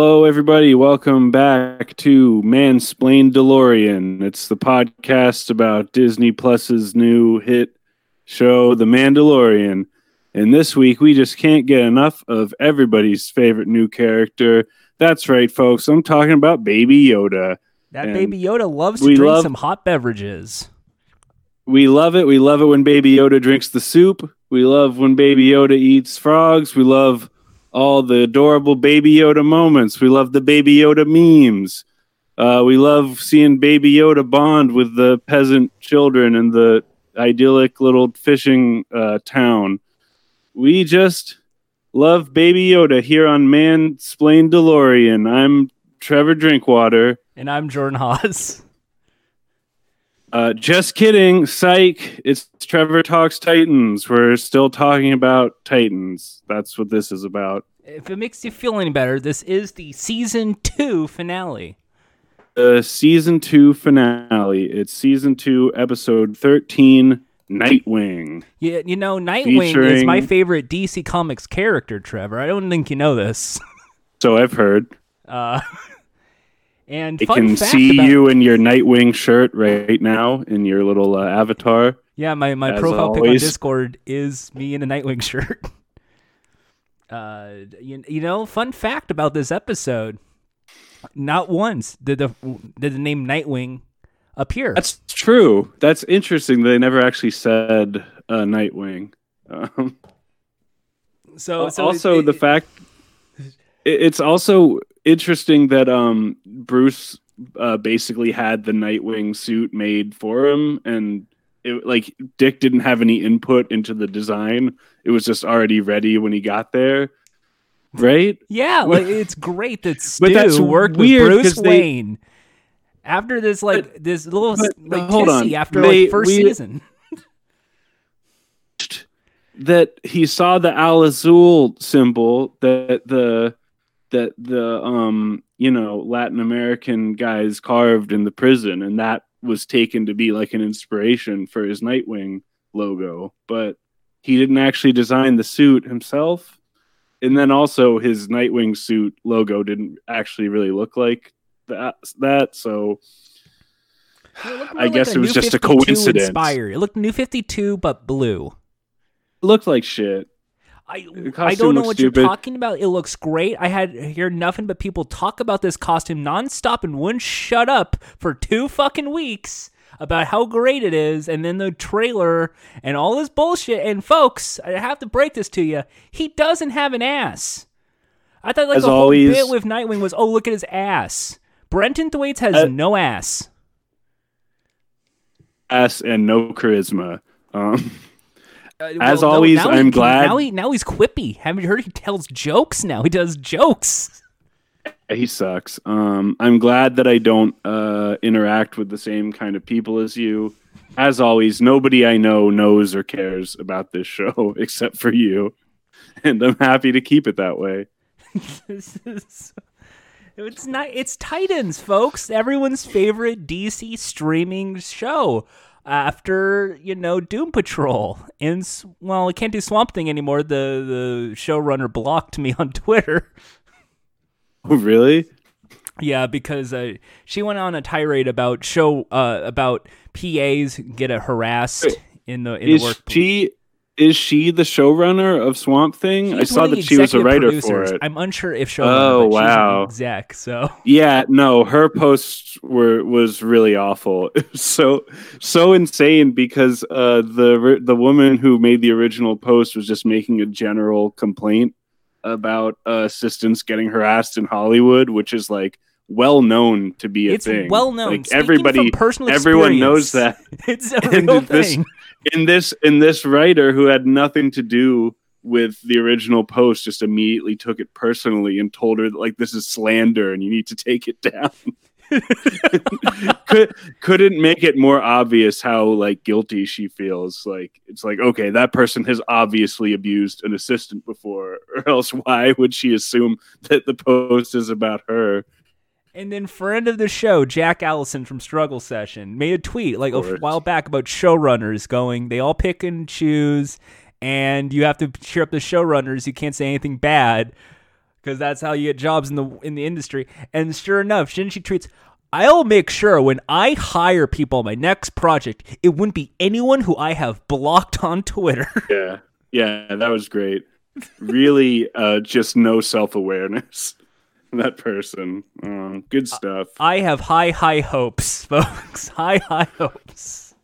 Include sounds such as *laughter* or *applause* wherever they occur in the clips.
Hello, everybody. Welcome back to Mansplain DeLorean. It's the podcast about Disney Plus's new hit show, The Mandalorian. And this week, we just can't get enough of everybody's favorite new character. That's right, folks. I'm talking about Baby Yoda. That And baby Yoda loves to we drink love- some hot beverages. We love it. We love it when Baby Yoda drinks the soup. We love when Baby Yoda eats frogs. We love all the adorable Baby Yoda moments. We love the Baby Yoda memes. Uh, we love seeing Baby Yoda bond with the peasant children in the idyllic little fishing uh, town. We just love Baby Yoda here on Mansplain DeLorean. I'm Trevor Drinkwater. And I'm Jordan Haas. *laughs* Uh, just kidding. Psych. It's Trevor Talks Titans. We're still talking about Titans. That's what this is about. If it makes you feel any better, this is the season two finale. The season two finale. It's season two, episode 13, Nightwing. You, you know, Nightwing is my favorite DC Comics character, Trevor. I don't think you know this. *laughs* So I've heard. Uh, *laughs* and I can see about- you in your Nightwing shirt right now in your little uh, avatar. Yeah, my, my as profile pic on. Discord is me in a Nightwing *laughs* shirt. Uh, you, you know, fun fact about this episode: not once did the did the name Nightwing appear. That's true. That's interesting. They never actually said uh, Nightwing. Um, so, so also it- the fact it- it's also interesting that um bruce uh, basically had the nightwing suit made for him and it, like dick didn't have any input into the design it was just already ready when he got there right Yeah, like it's great that *laughs* Stu But that's worked weird with Bruce they- Wayne after this like this little but, like hold on. after They- like first we- season. *laughs* *laughs* that he saw the Al Azul symbol that the that the um you know Latin American guys carved in the prison, and that was taken to be like an inspiration for his Nightwing logo. But he didn't actually design the suit himself, and then also his Nightwing suit logo didn't actually really look like that. That so. It I like guess it New was just a coincidence. Inspired. It looked New Fifty Two but blue. looked like shit. I I don't know what stupid. you're talking about. It looks great. I had heard nothing but people talk about this costume nonstop and wouldn't shut up for two fucking weeks about how great it is, and then the trailer and all this bullshit. And folks, I have to break this to you: he doesn't have an ass. I thought like As the whole bit with Nightwing was, oh look at his ass. Brenton Thwaites has Uh, no ass. Ass and no charisma. Um, *laughs* Uh, As well, always, I'm can- glad- Now, he, now he's quippy. Haven't you heard he tells jokes now? He does jokes. he sucks. Um, I'm glad that I don't uh, interact with the same kind of people as you. As always, nobody I know knows or cares about this show *laughs* except for you, and I'm happy to keep it that way. this *laughs* is it's not it's titans folks everyone's favorite dc streaming show after you know doom patrol. And well i can't do swamp thing anymore. The the showrunner blocked me on *laughs* twitter. Oh, really? yeah because uh, she went on a tirade about show uh about pas get a harassed Wait, in the in Is the work she is she the showrunner of Swamp Thing? I saw that she was a writer producers. for it. i'm unsure if showrunner Oh, wow. she's exec so *laughs* Yeah, no, her posts were was really awful. *laughs* So so insane because uh, the the woman who made the original post was just making a general complaint about uh, assistants getting harassed in Hollywood, which is like well known to be a it's thing. well known. Like Speaking everybody, personal everyone knows that. *laughs* it's a And real this- thing. In this in this writer who had nothing to do with the original post just immediately took it personally and told her that like this is slander and you need to take it down. Could, couldn't make it more obvious how like guilty she feels. Like it's like okay that person has obviously abused an assistant before or else why would she assume that the post is about her And then friend of the show, Jack Allison from Struggle Session, made a tweet like a while back about showrunners going, they all pick and choose, and you have to cheer up the showrunners. You can't say anything bad because that's how you get jobs in the in the industry. And sure enough, Shinji tweets, "I'll make sure when I hire people on my next project, it wouldn't be anyone who I have blocked on Twitter." *laughs* Yeah, yeah, that was great. Really, uh, just no self awareness. *laughs* That person, uh, good stuff. I have high, high hopes, *laughs* folks. high, high hopes.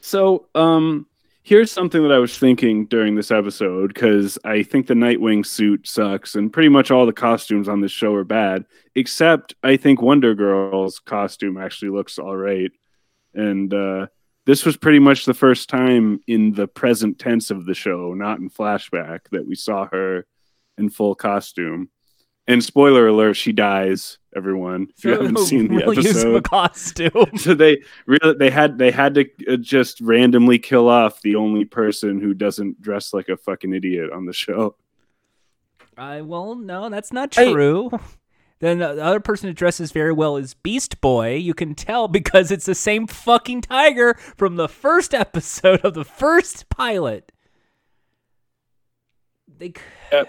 So, um, here's something that I was thinking during this episode because I think the Nightwing suit sucks, and pretty much all the costumes on this show are bad, except I think Wonder Girl's costume actually looks all right. And uh, this was pretty much the first time in the present tense of the show, not in flashback, that we saw her in full costume. And spoiler alert, she dies. Everyone, if you *laughs* haven't seen the Real use a episode, costume. *laughs* so they really they had they had to uh, just randomly kill off the only person who doesn't dress like a fucking idiot on the show. I well, no, that's not I- true. then the the other person who dresses very well is Beast Boy. You can tell because it's the same fucking tiger from the first episode of the first pilot. They *laughs*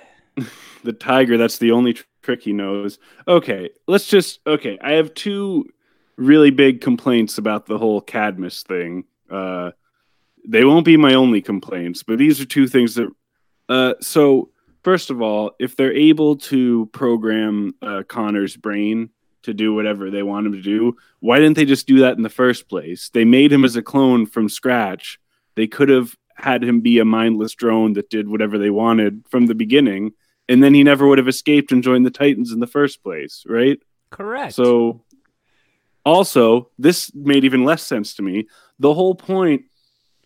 The tiger, that's the only tr- trick knows. Okay, let's just okay. I have two really big complaints about the whole Cadmus thing. Uh, they won't be my only complaints, but these are two things that. Uh, so first of all, if they're able to program uh, Connor's brain to do whatever they want him to do, why didn't they just do that in the first place? They made him as a clone from scratch. They could have had him be a mindless drone that did whatever they wanted from the beginning, and then he never would have escaped and joined the Titans in the first place, right? correct. So, also, this made even less sense to me. The whole point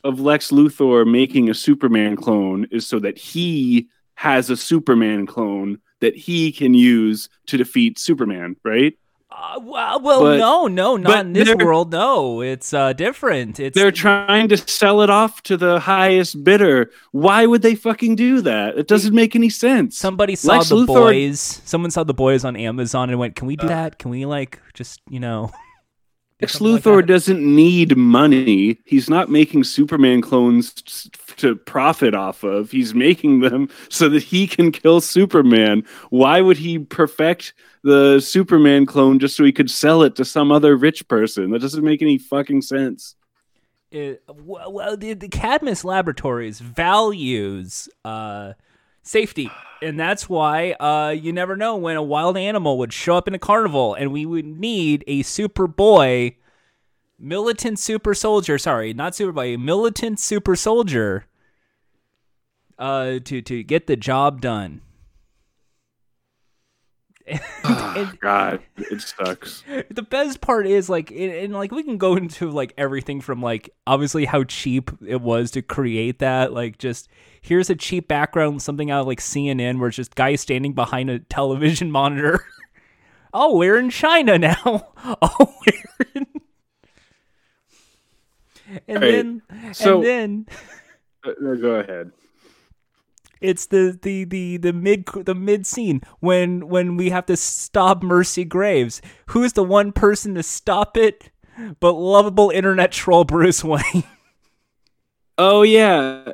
of Lex Luthor making a Superman clone is so that he has a Superman clone that he can use to defeat Superman, right? Uh, well, well But- no, no, not in this world. No, it's uh, different. It's They're trying to sell it off to the highest bidder. Why would they fucking do that? It doesn't make any sense. somebody saw Lex the Luthor- boys. Someone saw the boys on Amazon and went, "Can we do that? Can we like just you know?" *laughs* Lex something like Luthor doesn't need money. He's not making Superman clones to profit off of. He's making them so that he can kill Superman. Why would he perfect the Superman clone just so he could sell it to some other rich person? That doesn't make any fucking sense. it, well, the, the Cadmus Laboratories values uh, safety, and that's why uh, you never know when a wild animal would show up in a carnival, and we would need a Superboy, militant super soldier. Sorry, not Superboy, militant super soldier. Uh, to to get the job done. *laughs* And- God, it sucks. the best part is like and, and like we can go into like everything from like obviously how cheap it was to create that like just here's a cheap background something out of like cnn where it's just guys standing behind a television *laughs* monitor oh we're in china now *laughs* oh we're in and Right. then So- and then uh, go ahead. It's the the the the mid the mid scene when when we have to stop Mercy Graves. Who's the one person to stop it? But lovable internet troll Bruce Wayne. *laughs* Oh yeah.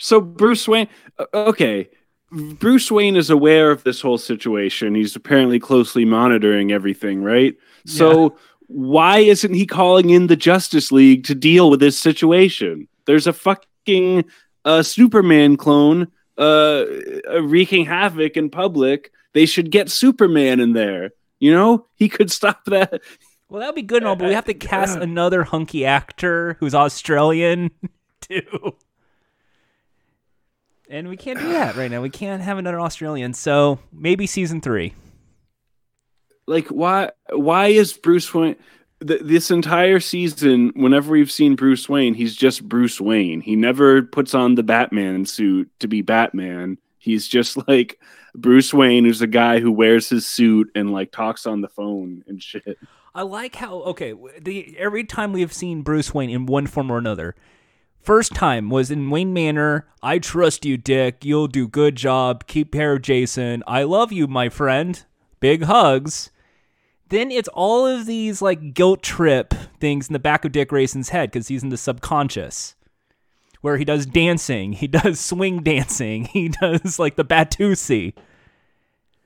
So Bruce Wayne uh, okay. Bruce Wayne is aware of this whole situation. He's apparently closely monitoring everything, right? So why isn't he calling in the Justice League to deal with this situation? There's a fucking uh, Superman clone uh, uh, wreaking havoc in public. They should get Superman in there. You know, he could stop that. Well, that'd be good and all, but we have to cast another hunky actor who's Australian *laughs* too. And we can't do that right now. We can't have another Australian. So maybe season three. like why why is bruce wayne th- this entire season whenever we've seen bruce wayne he's just bruce wayne he never puts on the batman suit to be batman he's just *laughs* like bruce wayne who's a guy who wears his suit and like talks on the phone and shit I like how okay the every time we have seen Bruce Wayne in one form or another. First time was in Wayne Manor. I trust you, Dick. You'll do good job. Keep care of Jason. I love you, my friend. Big hugs. Then it's all of these like guilt trip things in the back of Dick Grayson's head because he's in the subconscious. Where he does dancing, he *laughs* does swing dancing, he *laughs* does like the Batusi.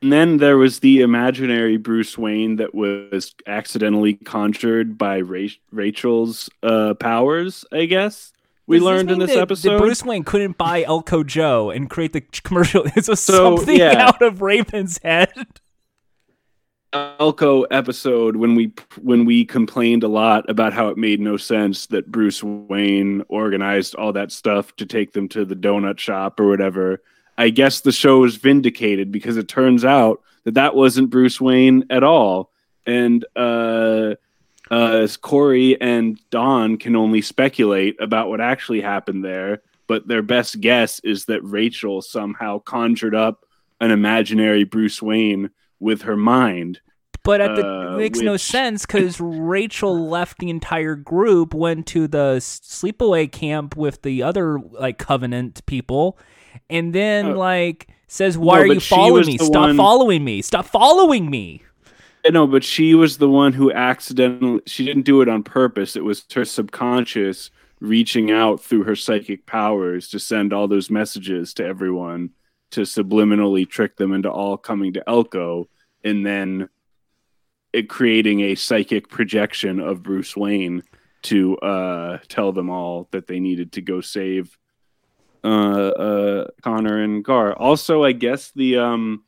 And then there was the imaginary Bruce Wayne that was accidentally conjured by Ra- Rachel's uh, powers, I guess. We Does learned in this that- episode. that Bruce Wayne couldn't buy Elko Joe and create the commercial. *laughs* It's a So, something yeah. out of Raven's head. Elko episode when we when we complained a lot about how it made no sense that Bruce Wayne organized all that stuff to take them to the donut shop or whatever. I guess the show is vindicated because it turns out that that wasn't Bruce Wayne at all, and uh, uh, Kory and Dawn can only speculate about what actually happened there. But their best guess is that Rachel somehow conjured up an imaginary Bruce Wayne with her mind. But at the, Uh, it makes no sense because *laughs* Rachel left the entire group, went to the sleepaway camp with the other like Covenant people, and then Oh. like says, "Why No, are you following me? Stop one- following me! Stop following me!" I know, but she was the one who accidentally she didn't do it on purpose. It was her subconscious reaching out through her psychic powers to send all those messages to everyone to subliminally trick them into all coming to Elko and then it creating a psychic projection of Bruce Wayne to uh tell them all that they needed to go save uh uh Connor and Gar. Also, I guess the um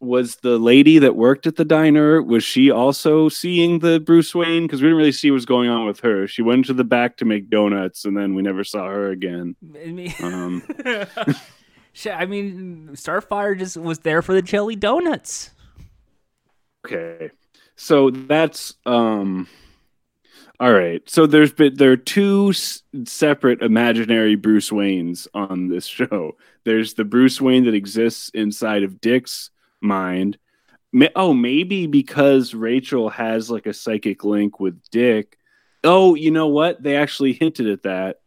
was the lady that worked at the diner was she also seeing the bruce wayne? Because we didn't really see what was going on with her. She went to the back to make donuts and then we never saw her again. Um *laughs* I mean, Starfire just was there for the jelly donuts. okay. So that's um all right. So there's been there are two s- separate imaginary bruce waynes on this *laughs* show. There's the bruce wayne that exists inside of dick's mind. Ma- oh maybe because rachel has like a psychic link with dick. Oh you know what? They actually hinted at that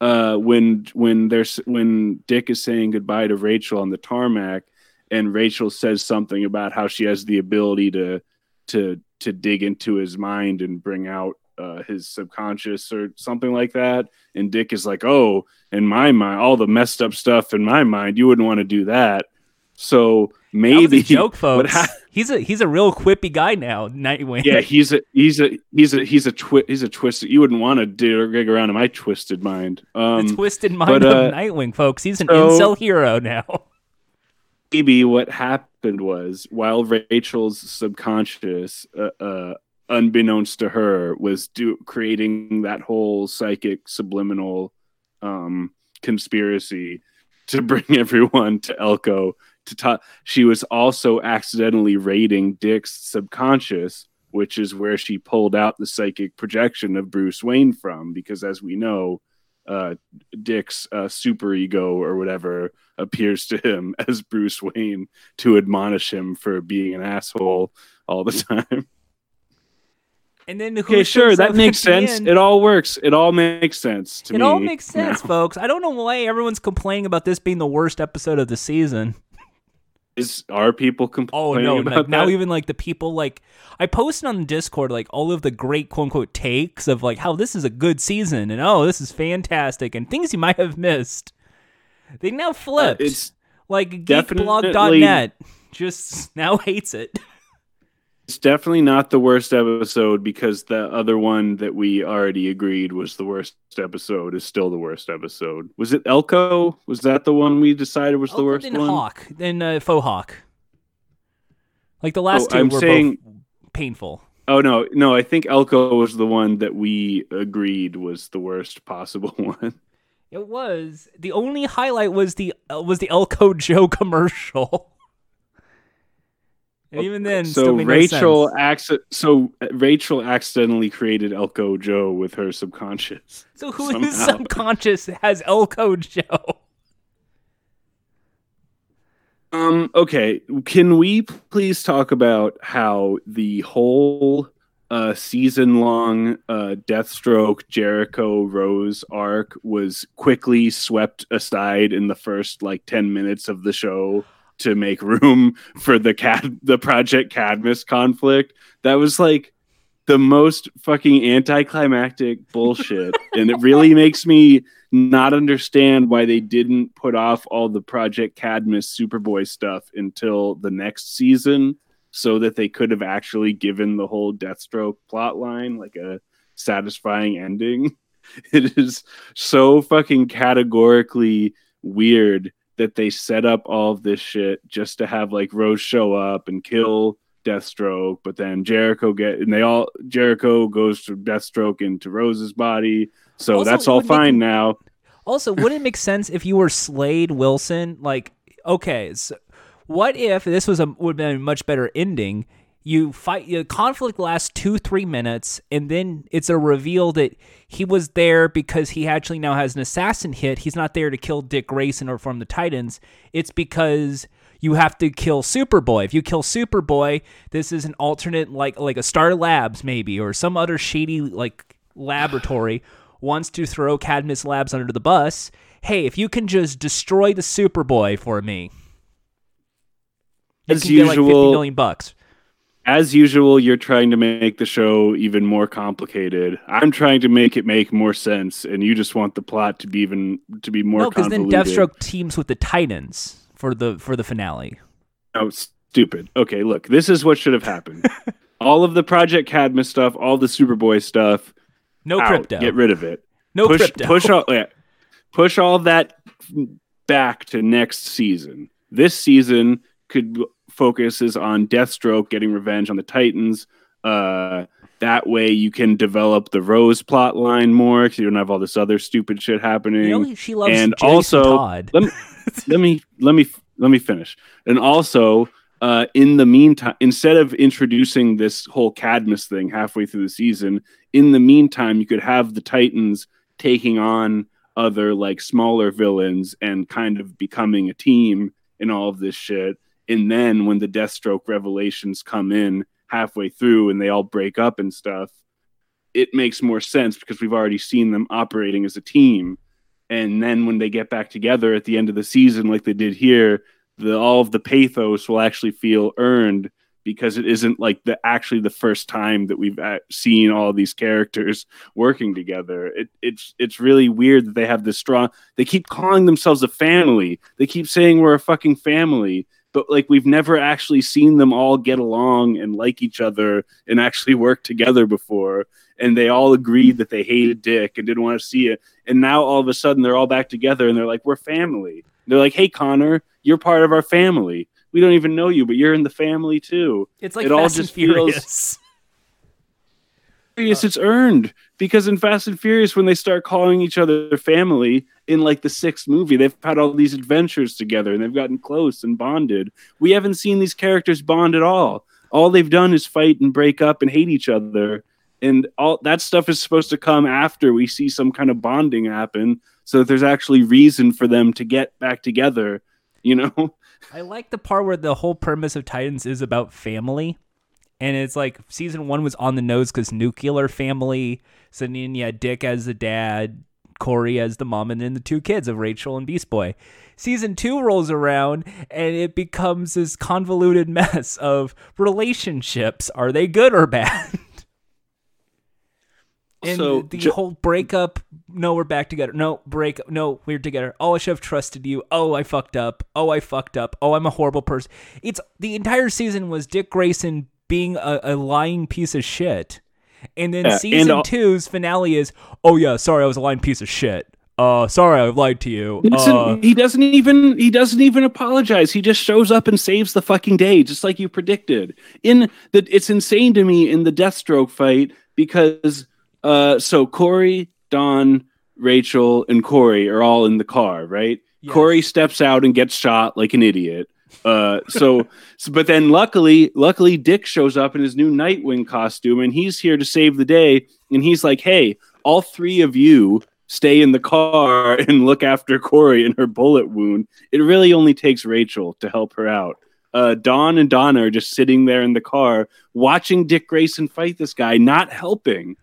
uh when when there's when dick is saying goodbye to rachel on the tarmac and rachel says something about how she has the ability to to to dig into his mind and bring out uh, his subconscious or something like that. And Dick is like, "Oh, in my mind, all the messed up stuff in my mind, you wouldn't want to do that." So maybe a joke, *laughs* folks. hap- he's a he's a real quippy guy now, Nightwing. yeah, *laughs* he's a he's a he's a he's a twi- he's a twisted. You wouldn't want to dig around in my twisted mind. the Um, twisted mind but, of uh, Nightwing, folks. He's an so- incel hero now. *laughs* maybe what happened was while Rachel's subconscious, uh, uh, unbeknownst to her, was do creating that whole psychic subliminal um, conspiracy to bring everyone to Elko. To she was also accidentally raiding Dick's subconscious, which is where she pulled out the psychic projection of Bruce Wayne from. Because as we know, uh, Dick's uh, super ego or whatever appears to him *laughs* as Bruce Wayne to admonish him for being an asshole all the time. And then Okay, sure, that makes sense. end? It all works. It all makes sense to It me. all makes sense, now. folks. I don't know why everyone's complaining about this being the worst episode of the season. Is are people complaining? Oh complaining no! about Like, now even like the people like I posted on the Discord like all of the great quote unquote takes of like how this is a good season and oh this is fantastic and things you *laughs* might have missed. They now flipped. Uh, it's like geekblog.net just *laughs* now hates it. It's definitely not the worst episode because the other one that we already agreed was the worst episode is still the worst episode. Was it Elko? Was that the one we decided was the worst then one? Hawk, then uh, faux Hawk. Like the last Oh, two I'm were saying- both painful. Oh no, no, I think Elko was the one that we agreed was the worst possible *laughs* one. It was the only highlight was the uh, was the Elko *laughs* Joe commercial. And even then, so no Rachel sense. acci- so Rachel accidentally created Elko Joe with her subconscious. So who somehow. subconscious has Elko Joe? Um okay, can we please talk about how the whole uh season long uh Deathstroke Jericho Rose arc was quickly swept aside in the first like 10 minutes of the show to make room *laughs* for the cad the Project Cadmus conflict? That was like the most fucking anticlimactic bullshit *laughs* and it really makes me not understand why they didn't put off all the Project Cadmus Superboy stuff until the next season so that they could have actually given the whole Deathstroke plot line like a satisfying ending. *laughs* It is so fucking categorically weird that they set up all of this shit just to have like Rose show up and kill Deathstroke, but then Jericho get and they all Jericho goes to Deathstroke into Rose's body. So Also, that's all would make- fine now. Also, wouldn't it make sense if you were Slade Wilson? Like, okay, so what if this was a would have been a much better ending? You fight, the conflict lasts two, three minutes, and then it's a reveal that he was there because he actually now has an assassin hit. He's not there to kill Dick Grayson or form the Titans. It's because you have to kill Superboy. If you kill Superboy, this is an alternate, like like a Star Labs maybe, or some other shady like laboratory wants to throw Cadmus Labs under the bus. Hey, if you can just destroy the Superboy for me, As get like fifty usual- million bucks. As usual, you're trying to make the show even more complicated. I'm trying to make it make more sense, and you just want the plot to be even to be more No, because then. Deathstroke teams with the Titans for the for the finale. Oh, stupid. Okay, look, this is what should have happened. *laughs* all of the Project Cadmus stuff, all the Superboy stuff, No out. crypto. Get rid of it. no push, crypto. push all, yeah, push all that back to next season. This season could focuses on Deathstroke getting revenge on the Titans. Uh, that way you can develop the Rose plot line more because you don't have all this other stupid shit happening. You know she loves and Jason also Todd. let me let me let me let me finish. And also, uh, in the meantime, instead of introducing this whole Cadmus thing halfway through the season, in the meantime, you could have the Titans taking on other like smaller villains and kind of becoming a team in all of this shit. And then when the Deathstroke revelations come in halfway through and they all break up and stuff, it makes more sense because we've already seen them operating as a team. And then when they get back together at the end of the season like they did here the all of the pathos will actually feel earned because it isn't like the actually the first time that we've uh, seen all these characters *laughs* working together. It, it's it's really weird that they have this strong they keep calling themselves a family. They keep saying we're a fucking family but like we've never actually seen them all get along and like each other and actually *laughs* work together before. And they all agreed that they hated dick and didn't want to see it. And now all of a sudden they're all back together and they're like we're family. They're like hey connor you're part of our family. We don't even know you but you're in the family too. It's like it all Fast just and feels- *laughs* Furious. Furious, it's earned because in Fast and Furious, when they start calling each other family in like the sixth movie, they've had all these adventures together and they've gotten close and bonded. We haven't seen these characters bond at all. All they've done is fight and break up and hate each other. And all that stuff is supposed to come after we see some kind of bonding happen so that there's actually reason for them to get back together, you know? *laughs* I like the part where the whole premise of Titans is about family. And it's like season one was on the nose because nuclear family. So then you had Dick as the dad, Kory as the mom, and then the two kids of Rachel and Beast Boy. Season two rolls around and it becomes this convoluted *laughs* mess of relationships. Are they good or bad? *laughs* And So, the ju- whole breakup, no, we're back together. No, break, no, we're together. Oh, I should have trusted you. Oh, I fucked up. Oh, I fucked up. Oh, I'm a horrible person. It's the entire season was Dick Grayson being a, a lying piece of shit. And then Yeah, and season two's finale is, oh yeah, sorry, I was a lying piece of shit. Uh, sorry, I lied to you. He doesn't, Uh, he doesn't even he doesn't even apologize. He just shows up and saves the fucking day, just like you predicted. In the it's insane to me in the Deathstroke fight because uh so Kory, Dawn, Rachel, and Kory are all in the car, right? Yes. Kory steps out and gets shot like an idiot. Uh so, *laughs* so but then luckily luckily Dick shows up in his new Nightwing costume and he's here to save the day and he's like, "Hey, all three of you stay in the car *laughs* and look after Kory and her bullet wound. It really only takes Rachel to help her out. Uh, Dawn and Donna are just sitting there in the car watching Dick Grayson fight this guy, not helping.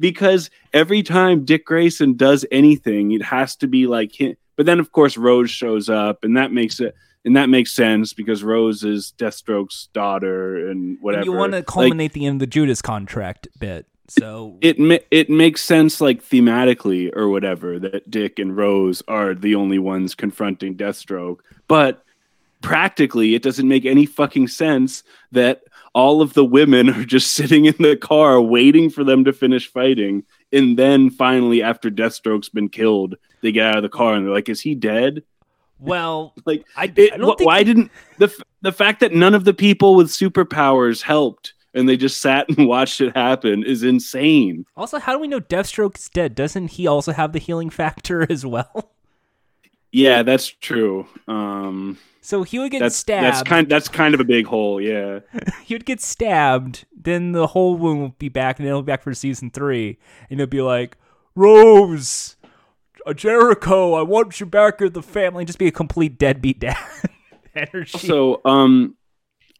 Because every time Dick Grayson does anything, it has to be like him. But then, of course, Rose shows up, and that makes it. And that makes sense because Rose is Deathstroke's daughter and whatever. and you want to Like, culminate the end of the Judas contract bit. So it ma- it makes sense like thematically or whatever that Dick and Rose are the only ones confronting Deathstroke, but practically it doesn't make any fucking sense that all of the women are just *laughs* sitting in the car waiting for them to finish fighting and then finally after Deathstroke's been killed they get out of the car and they're like is he dead? Well, *laughs* Like I, it, I don't wh- think why didn't the f- the fact that none of the people with superpowers helped and they just sat and *laughs* watched it happen is insane. Also, how do we know Deathstroke is dead? Doesn't he also have the healing factor *laughs* as well? Yeah, that's true. Um, So he would get that's stabbed. that's kind that's kind of a big hole. Yeah, he would get stabbed. Then the whole wound will be back, and then it'll be back for season three, and it'll be like Rose, Jericho, I want you back in the family. Just be a complete deadbeat dad *laughs* energy. So, um,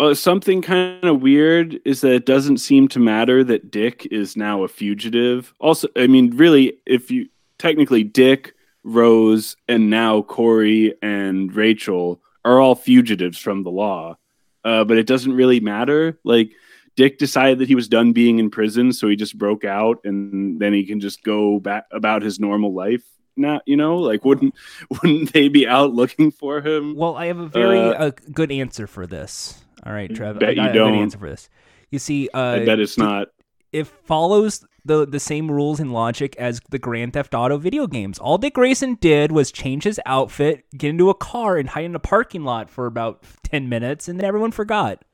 uh, something kind of weird is that it doesn't seem to matter that Dick is now a fugitive. Also, I mean, really, if you technically Dick, Rose, and now Kory and Rachel are all fugitives from the law, uh, but it doesn't really matter. Like. Dick decided that he was done being in prison, so he just broke out, and then he can just go back about his normal life. Now, you know, like wouldn't *laughs* wouldn't they be out looking for him? Well, I have a very Uh, uh, good answer for this. All right, Trev. Bet I got you don't. answer for this. You see, uh, I bet it's not. it follows the the same rules and logic as the Grand Theft Auto video games. All Dick Grayson did was change his outfit, get into a car, and hide in a parking lot for about ten minutes, and then everyone forgot.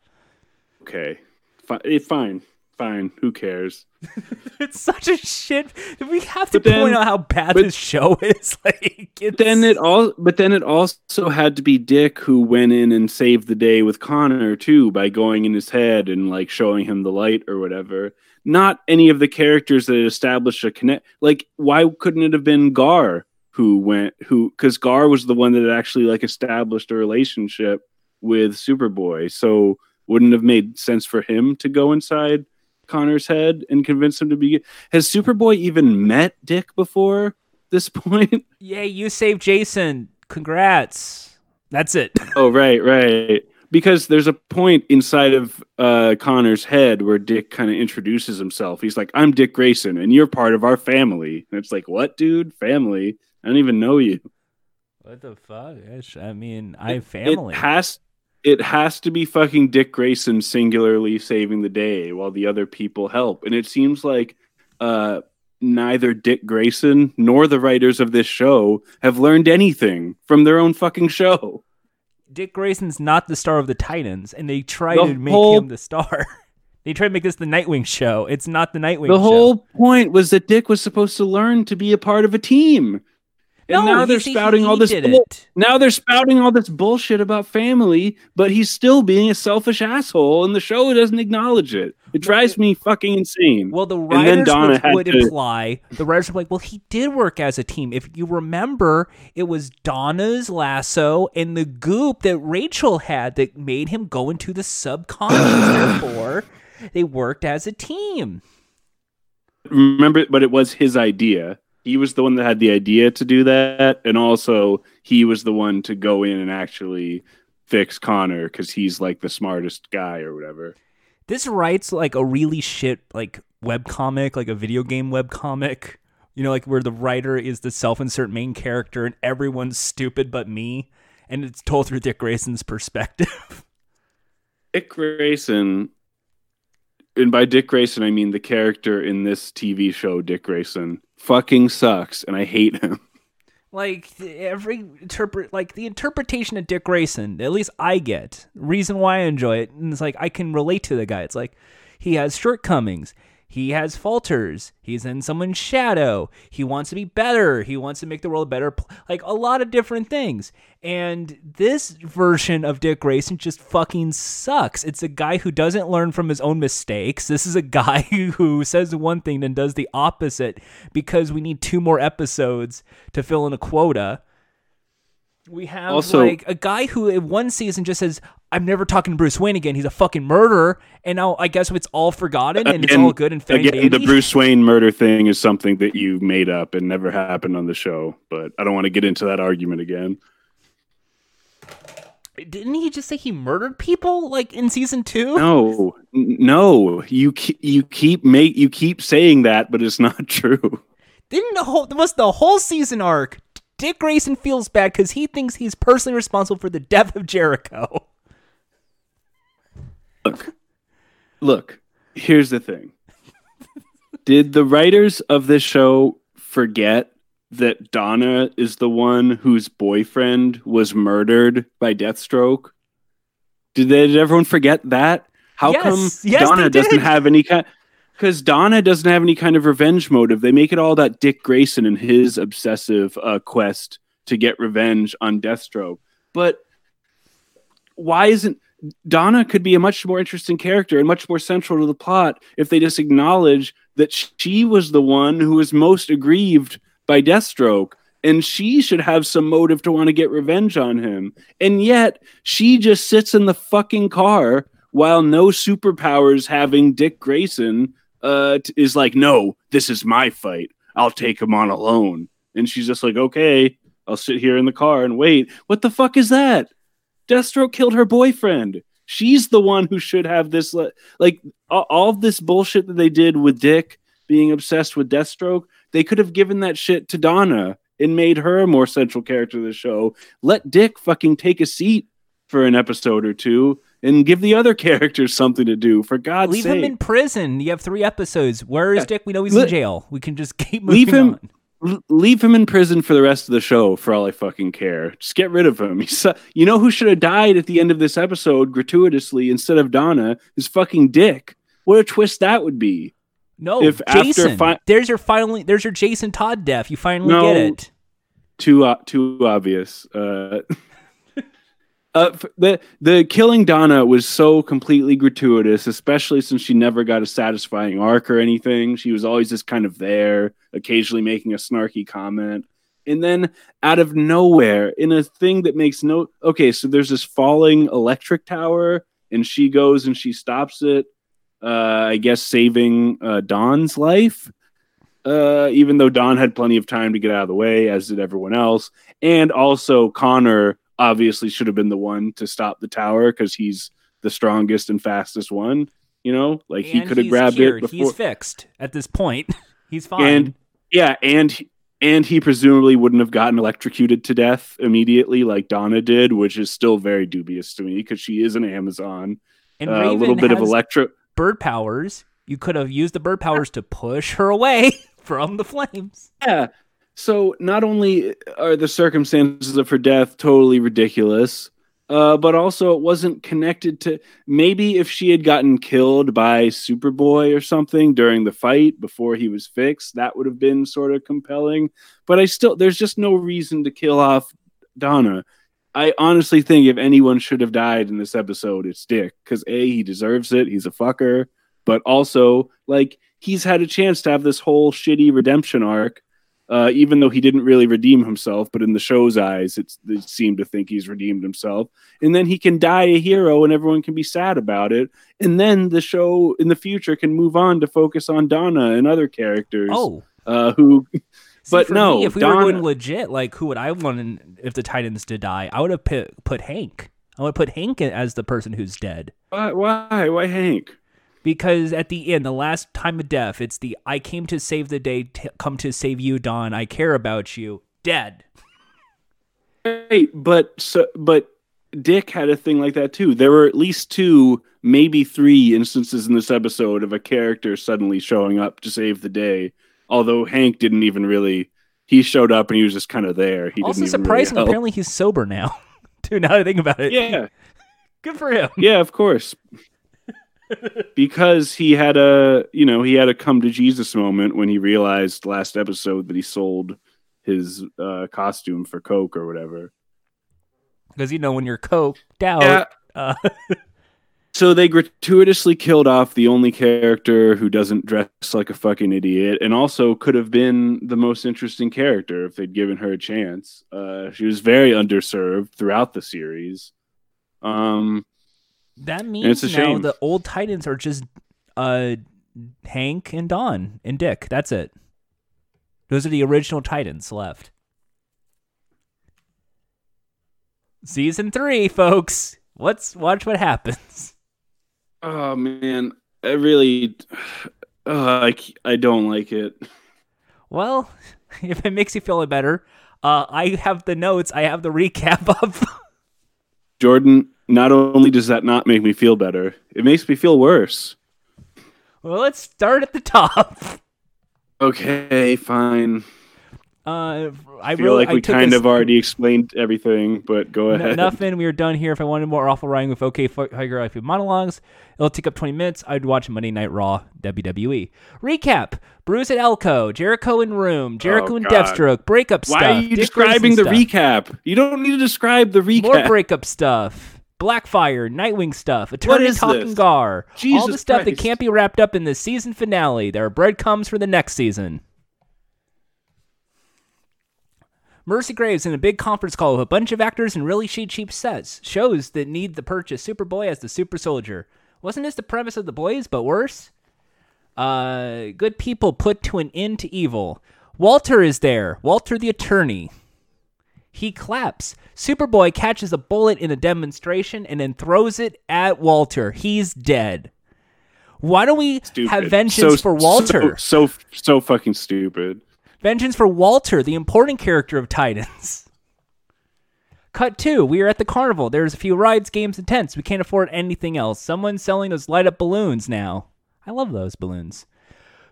Okay, fine, eh, fine, fine. Who cares? *laughs* It's such a shit. We have to then- point out how bad but- this show *laughs* is. Like, it's, Then it all, but then it also had to be Dick who went in and saved the day with Connor too by going in his head and like showing him the light or whatever. Not any of the characters that established a connect. Like, why couldn't it have been Gar who went who? Because Gar was the one that actually like established a relationship with Superboy. So wouldn't have made sense for him to go inside Connor's head and convince him to be. Has Superboy even met Dick before this *laughs* point? Yay, you saved Jason. Congrats. That's it. *laughs* oh, right, right. Because there's a point inside of uh, Connor's head where Dick kind of introduces himself. He's like, "I'm Dick Grayson, and you're part of our family." And it's like, "What, dude? Family? I don't even know you." What the fuck? I mean, I have It family. has it has to be fucking Dick Grayson singularly saving the day while the other people help. And it seems like uh neither Dick Grayson nor the writers of this show have learned anything from their own fucking show. Dick Grayson's not the star of the Titans, and they try The to make whole- him the star. *laughs* they try to make this the Nightwing show. It's not the Nightwing The show. whole point was that Dick was supposed to learn to be a part of a team. And No, now they're spouting all this bull- now they're spouting all this bullshit about family, but he's still being a selfish asshole, and the show doesn't acknowledge it. It drives me fucking insane. Well, the writers would, would to- imply the writers were like, "Well, he did work as a team. If you remember, it was Donna's lasso and the goop that Rachel had that made him go into the subconscious. Therefore, they worked as a team. remember but it was his idea he was the one that had the idea to do that and also he was the one to go in and actually fix connor because he's like the smartest guy or whatever This writes like a really shit like web comic, like a video game web comic. You know, like where the writer is the self-insert main character and everyone's stupid but me, and it's told through Dick Grayson's perspective. dick grayson and by dick grayson i mean the character in this tv show dick grayson fucking sucks and i hate him like every interpret like the interpretation of Dick Grayson, at least I get. Reason why I enjoy it, and it's like I can relate to the guy. It's like he has shortcomings. He has falters. He's in someone's shadow. He wants to be better. He wants to make the world a better. Like a lot of different things. And this version of Dick Grayson just fucking sucks. It's a guy who doesn't learn from his own mistakes. This is a guy *laughs* who says one thing and does the opposite because we need two more episodes to fill in a quota. We have Also- like a guy who in one season just says, "I'm never talking to Bruce Wayne again. He's a fucking murderer." And now I guess it's all forgotten and it's all good and fang again the bruce wayne murder thing is something that you made up and never happened on the show but i don't want to get into that argument again Didn't he just say he murdered people like in season two? No, no, you you keep make you keep saying that, but it's not *laughs* true. Didn't the whole was the whole season arc? Dick Grayson feels bad because he thinks he's personally responsible for the death of Jericho. Look, look. Here's the thing. Did the writers of this show forget that Donna is the one whose boyfriend was murdered by Deathstroke? Did, they, did everyone forget that? How Yes, come yes, Donna doesn't have any kind? Because Donna doesn't have any kind of revenge motive. They make it all about Dick Grayson and his obsessive uh, quest to get revenge on Deathstroke. But why isn't Donna could be a much more interesting character and much more central to the plot if they just acknowledge that she was the one who was most aggrieved by Deathstroke and she should have some motive to want to get revenge on him. And yet she just sits in the fucking car while no superpowers having Dick Grayson uh, t- is like, no, this is my fight. I'll take him on alone. And she's just like, okay, I'll sit here in the car and wait. What the fuck is that? Deathstroke killed her boyfriend. She's the one who should have this. Like all, this bullshit that they did with Dick being obsessed with Deathstroke, they could have given that shit to Donna and made her a more central character of the show. Let Dick fucking take a seat for an episode or two and give the other *laughs* characters something to do. For God's Leave sake, leave him in prison. You have three episodes. Where is Yeah. Dick? We know he's Le- in jail. We can just *laughs* keep moving leave him. on. Leave him in prison for the rest of the show, for all I fucking care. Just get rid of him. *laughs* He's, you know who should have died at the end of this episode gratuitously instead of Donna is fucking Dick. What a twist that would be. No, If after Jason. fi- there's your finally. There's your Jason Todd death. You finally No. get it. Too uh, too obvious. Uh, *laughs* uh, the the killing Donna was so completely gratuitous, especially since she never got a satisfying arc or anything. She was always just kind of there, occasionally making a snarky comment. And then out of nowhere, in a thing that makes no okay, so there's this falling electric tower, and she goes and she stops it. Uh, I guess saving uh, Dawn's life. Uh, even though Dawn had plenty of time to get out of the way, as did everyone else, and also Connor obviously should have been the one to stop the tower because he's the strongest and fastest one. You know, like he could have grabbed cured. it before. He's fixed at this point. *laughs* He's fine. And yeah, and he- and he presumably wouldn't have gotten electrocuted to death immediately like Donna did, which is still very dubious to me because she is an Amazon. And Uh, a little bit of electro. bird powers. You could have used the bird powers to push her away *laughs* from the flames. Yeah. So not only are the circumstances of her death totally ridiculous, uh, but also it wasn't connected to maybe if she had gotten killed by Superboy or something during the fight before he was fixed, that would have been sort of compelling. But I still, there's just no reason to kill off Donna. I honestly think if anyone should have died in this episode, it's Dick because a he deserves it. He's a fucker, but also like he's had a chance to have this whole shitty redemption arc uh, even though he didn't really redeem himself, but in the show's eyes, it's, they seem to think he's redeemed himself. And then he can die a hero and everyone can be sad about it. And then the show in the future can move on to focus on Donna and other characters Oh, uh, who. See, But no, me, if we Donna- were going legit, like who would I want if the Titans to die? I would have put, put Hank. I would put Hank as the person who's dead. Why? Why, why Hank? Because at the end, the last time of death, it's the I came to save the day, t- come to save you, Dawn. I care about you. Dead. Right, but so but Dick had a thing like that too. There were at least two, maybe three instances in this episode of a character suddenly showing up to save the day. Although Hank didn't even really he showed up and he was just kind of there. He also surprising, really apparently he's sober now. *laughs* Dude, now that I think about it. Yeah, Good for him. yeah, of course. Because he had a you know, he had a come to Jesus moment when he realized last episode that he sold his uh, costume for Coke or whatever. Because, you know, when you're coked out, Yeah. uh, *laughs* So they gratuitously killed off the only character who doesn't dress like a fucking idiot, and also could have been the most interesting character if they'd given her a chance. Uh, she was very underserved throughout the series. Um, that means it's a now shame. the old Titans are just uh, Hank and Dawn and Dick. That's it. Those are the original Titans left. Season three, folks. Let's watch what happens. Oh man, I really, *sighs* uh, I I don't like it. Well, *laughs* if it makes you feel better, uh, I have the notes. I have the recap *laughs* up. Jordan, not only does that not make me feel better, it makes me feel worse. well, let's start at the top. Okay, fine. Uh, I feel really like we kind this- of already explained everything, but go N- ahead. nothing. We are done here. If I wanted more awful writing with OK Tiger Life monologues, it'll take up 20 minutes. I'd watch Monday Night Raw WWE. Recap Bruce at Elko, Jericho in Room, Jericho Oh, and. Deathstroke, breakup Why stuff. are you Dick describing the stuff, recap? You don't need to describe the recap. More breakup stuff. Blackfire, Nightwing stuff, Attorney Talking this? Gar, all the Jesus stuff that can't be wrapped up in the season finale. There are breadcrumbs for the next season. Mercy Graves in a big conference call with a bunch of actors in really cheap, cheap sets shows that need the purchase Superboy as the super soldier. Wasn't this the premise of the boys, but worse? Uh, good people put to an end to evil. Walter is there. Walter the attorney. He claps. Superboy catches a bullet in a demonstration and then throws it at Walter. He's dead. Why don't we Stupid. have vengeance So- for Walter? So, so so fucking stupid. Vengeance for Walter, the important character of Titans. *laughs* Cut two. We are at the carnival. There's a few rides, games, and tents. We can't afford anything else. Someone's selling those light up balloons now. I love those balloons.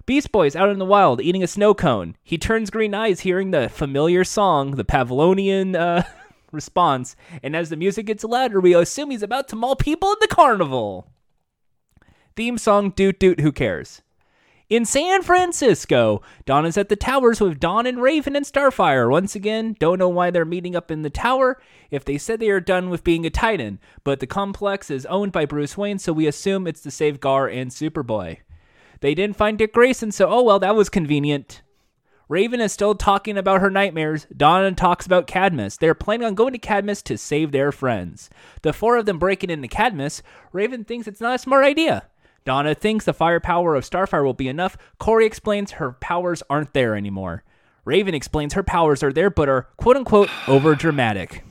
Beast Boy's out in the wild eating a snow cone. He turns green eyes hearing the familiar song, the Pavlonian uh, *laughs* response, and as the music gets louder, we assume he's about to maul people in the carnival. Theme song Doot Doot Who Cares? In San Francisco, Dawn is at the towers with Dawn and Raven and Starfire. Once again, don't know why they're meeting up in the tower if they said they are done with being a Titan, but the complex is owned by Bruce Wayne, so we assume it's to save Gar and Superboy. They didn't find Dick Grayson, so oh well, that was convenient. Raven is still talking about her nightmares. Donna talks about Cadmus. They're planning on going to Cadmus to save their friends. The four of them breaking into Cadmus, Raven thinks it's not a smart idea. Donna thinks the firepower of Starfire will be enough. Kory explains her powers aren't there anymore. Raven explains her powers are there but are quote unquote over dramatic.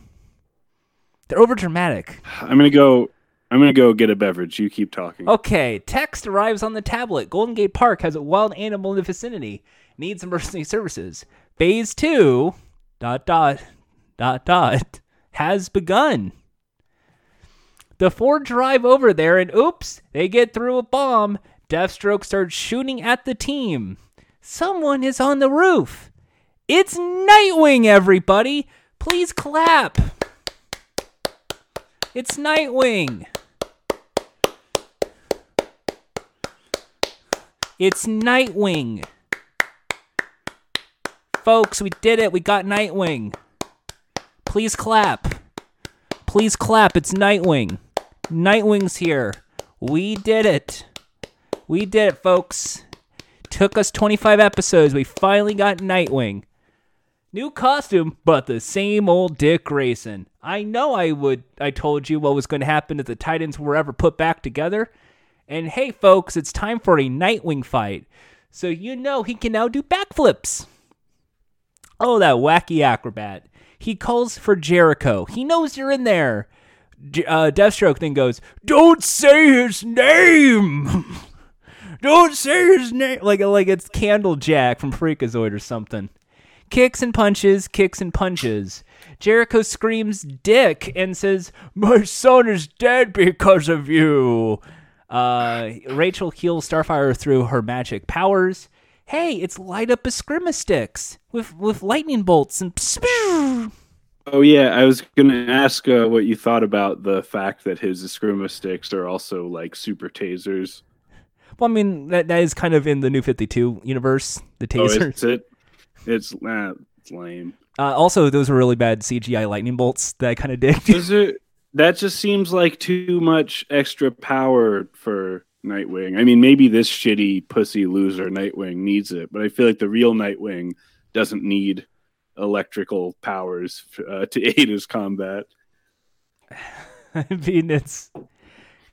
They're over dramatic. I'm gonna go. I'm gonna go get a beverage. You keep talking. Okay, text arrives on the tablet. Golden Gate Park has a wild animal in the vicinity. Needs emergency services. Phase two, dot dot, dot dot, has begun. The four drive over there, and oops, they get through a bomb. Deathstroke starts shooting at the team. Someone is on the roof. It's Nightwing, everybody. Please clap. It's Nightwing. It's Nightwing. Folks, we did it. We got Nightwing. Please clap. Please clap. It's Nightwing. Nightwing's here. We did it. We did it, folks. Took us 25 episodes. We finally got Nightwing. New costume, but the same old Dick Grayson. I know I would I told you what was going to happen if the Titans were ever put back together. And hey folks, it's time for a Nightwing fight. So you know he can now do backflips. Oh, that wacky acrobat. He calls for Jericho. He knows you're in there. Uh, Deathstroke then goes, "Don't say his name. *laughs* Don't say his name." Like like it's Candlejack from Freakazoid or something. Kicks and punches, kicks and punches. Jericho screams "Dick" and says, "My son is dead because of you." Uh, Rachel heals Starfire through her magic powers. Hey, it's light up a Eskrima sticks with with lightning bolts and. Oh yeah, I was gonna ask uh, what you thought about the fact that his Eskrima sticks are also like super tasers. Well, I mean that that is kind of in the New Fifty Two universe. The Oh, taser. is it? It's nah, it's lame. uh, also, those were really bad CGI lightning bolts that I kind of. Is it? That just seems like too much extra power for Nightwing. I mean, maybe this shitty pussy loser Nightwing needs it, but I feel like the real Nightwing doesn't need electrical powers uh, to aid his combat. *laughs* I mean, it's.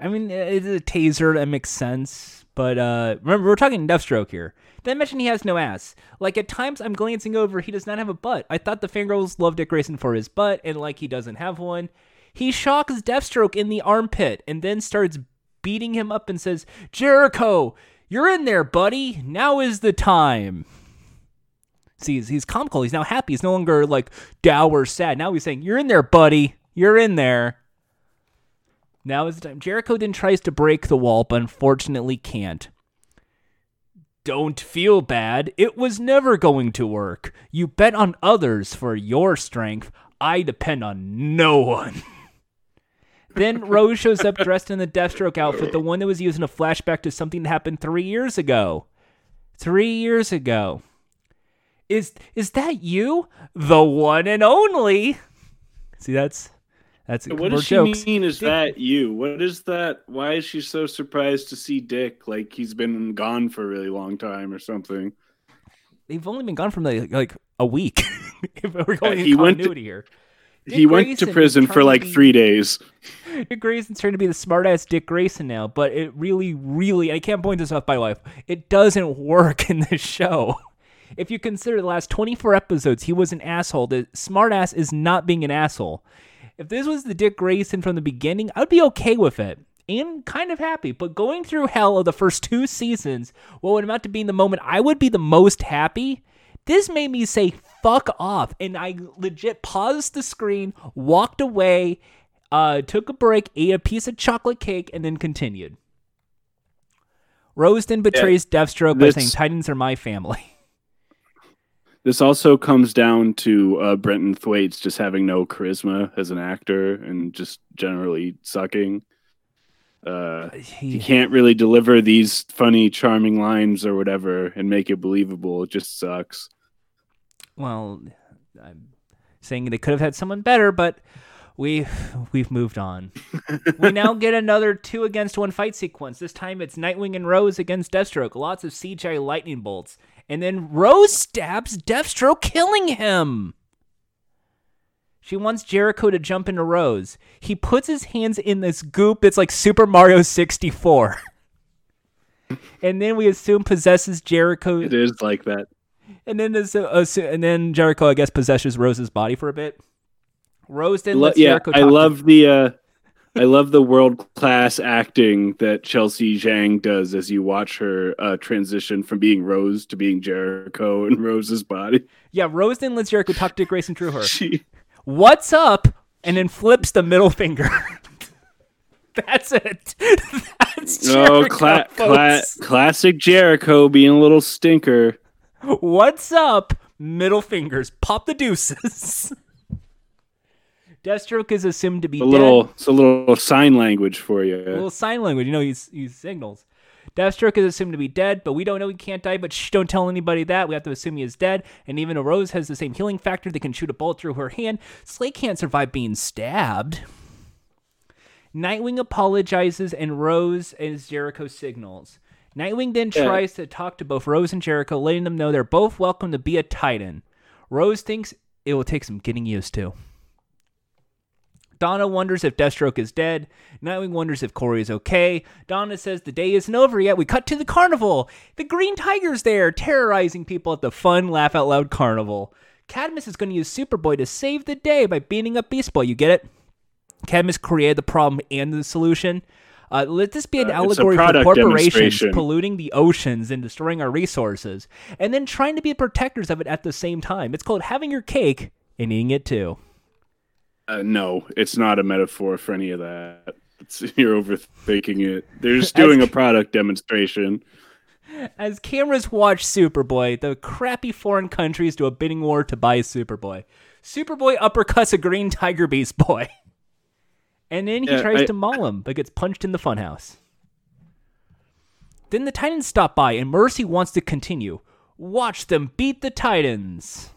I mean, it's a taser that makes sense, But uh, remember, we're talking Deathstroke here. Did I mention he has no ass? Like at times, I'm glancing over. He does not have a butt. I thought the fangirls loved Dick Grayson for his butt, and like he doesn't have one. He shocks Deathstroke in the armpit and then starts beating him up and says, "Jericho, you're in there, buddy. Now is the time." See, he's, he's comical. He's now happy. He's no longer like dour, sad. Now he's saying, "You're in there, buddy. You're in there." Now is the time. Jericho then tries to break the wall, but unfortunately can't. Don't feel bad. It was never going to work. You bet on others for your strength. I depend on no one. *laughs* then Rose shows up dressed in the Deathstroke outfit, the one that was used in a flashback to something that happened three years ago. Three years ago. Is is that you? The one and only. See, that's that's What does she jokes. mean? Is that you? What is that? Why is she so surprised to see Dick? Like he's been gone for a really long time or something. They've only been gone from like, like a week. *laughs* if we're going he went to- here. he went to prison for like be- three days. Dick Grayson's trying to be the smartass Dick Grayson now, but it really, really, I can't point this out by life. It doesn't work in this show. If you consider the last 24 episodes, he was an asshole. The smartass is not being an asshole. If this was the Dick Grayson from the beginning, I'd be okay with it and kind of happy. But going through hell of the first two seasons, what would amount to being the moment I would be the most happy, this made me say fuck off. And I legit paused the screen, walked away, uh, took a break, ate a piece of chocolate cake, and then continued. Rose then betrays Deathstroke by saying Titans are my family. *laughs* This also comes down to uh, Brenton Thwaites just having no charisma as an actor and just generally sucking. Uh, he He, can't really deliver these funny, charming lines or whatever and make it believable. It just sucks. well, I'm saying they could have had someone better, but we we've moved on. *laughs* we now get another two against one fight sequence. This time it's Nightwing and Rose against Deathstroke. Lots of CGI lightning bolts, and then Rose stabs Deathstroke, killing him. She wants Jericho to jump into Rose. He puts his hands in this goop. It's like Super Mario 64. *laughs* and then we assume possesses Jericho. It is like that. And then a, a- and then Jericho, I guess, possesses Rose's body for a bit. Rose then Lo- lets yeah, Jericho. I love the uh, I love the world class acting that Chelsea Zhang does as you watch her uh, transition from being Rose to being Jericho and *laughs* Rose's body. yeah, Rose then lets Jericho talk to Grayson through her. She What's up? And then flips the middle finger. *laughs* That's it. *laughs* That's Jericho, oh, cla- cla- classic Jericho being a little stinker. What's up? Middle fingers. Pop the deuces. Deathstroke is assumed to be A dead. little, it's a little sign language for you. A little sign language. You know, he's he signals. Deathstroke is assumed to be dead, but we don't know he can't die. But shh, don't tell anybody that. We have to assume he is dead. And even though Rose has the same healing factor, they can shoot a bullet through her hand. Slade can't survive being stabbed. Nightwing apologizes, and Rose as Jericho signals. Nightwing then Yeah. tries to talk to both Rose and Jericho, letting them know they're both welcome to be a Titan. Rose thinks it will take some getting used to. Donna wonders if Deathstroke is dead. Nightwing wonders if Kory is okay. Donna says the day isn't over yet. We cut to the carnival. The Green Tiger's there, terrorizing people at the fun Laugh Out Loud carnival. Cadmus is going to use Superboy to save the day by beating up Beast Boy. You get it? Cadmus created the problem and the solution. Uh, let this be an Uh, allegory for corporations polluting the oceans and destroying our resources, and then trying to be protectors of it at the same time. It's called having your cake and eating it too. Uh, no, it's not a metaphor for any of that. It's, *laughs* you're overthinking it. They're just doing a product demonstration. As cameras watch Superboy, the crappy foreign countries do a bidding war to buy Superboy. Superboy uppercuts a green tiger beast boy. *laughs* And then he Yeah, tries I- to maul him, but gets punched in the funhouse. Then the Titans stop by, and Mercy wants to continue. Watch them beat the Titans.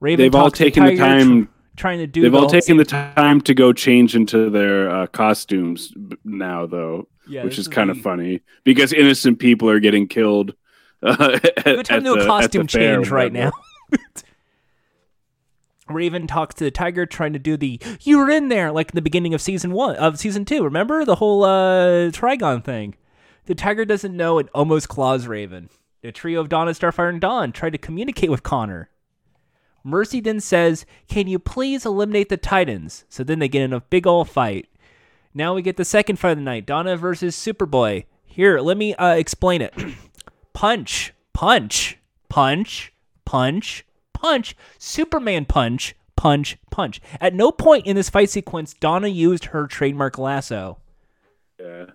Raven They've all taken the time- trying to do. They've all taken the time to go change into their uh, costumes now, though, Yeah, which this is kind of funny because innocent people are getting killed. Uh, *laughs* at, Good time to do a costume the change right now. *laughs* Raven talks to the tiger, trying to do the "you were in there" like in the beginning of season one of season two. Remember the whole uh, Trigon thing? The tiger doesn't know and almost claws Raven. The trio of Donna, Starfire, and Dawn try to communicate with Connor. Mercy then says, Can you please eliminate the Titans? So then they get in a big old fight. Now we get the second fight of the night Donna versus Superboy. Here, let me uh, explain it. *clears throat* punch, punch, punch, punch, punch, Superman punch, punch, punch. At no point in this fight sequence, Donna used her trademark lasso. Yeah.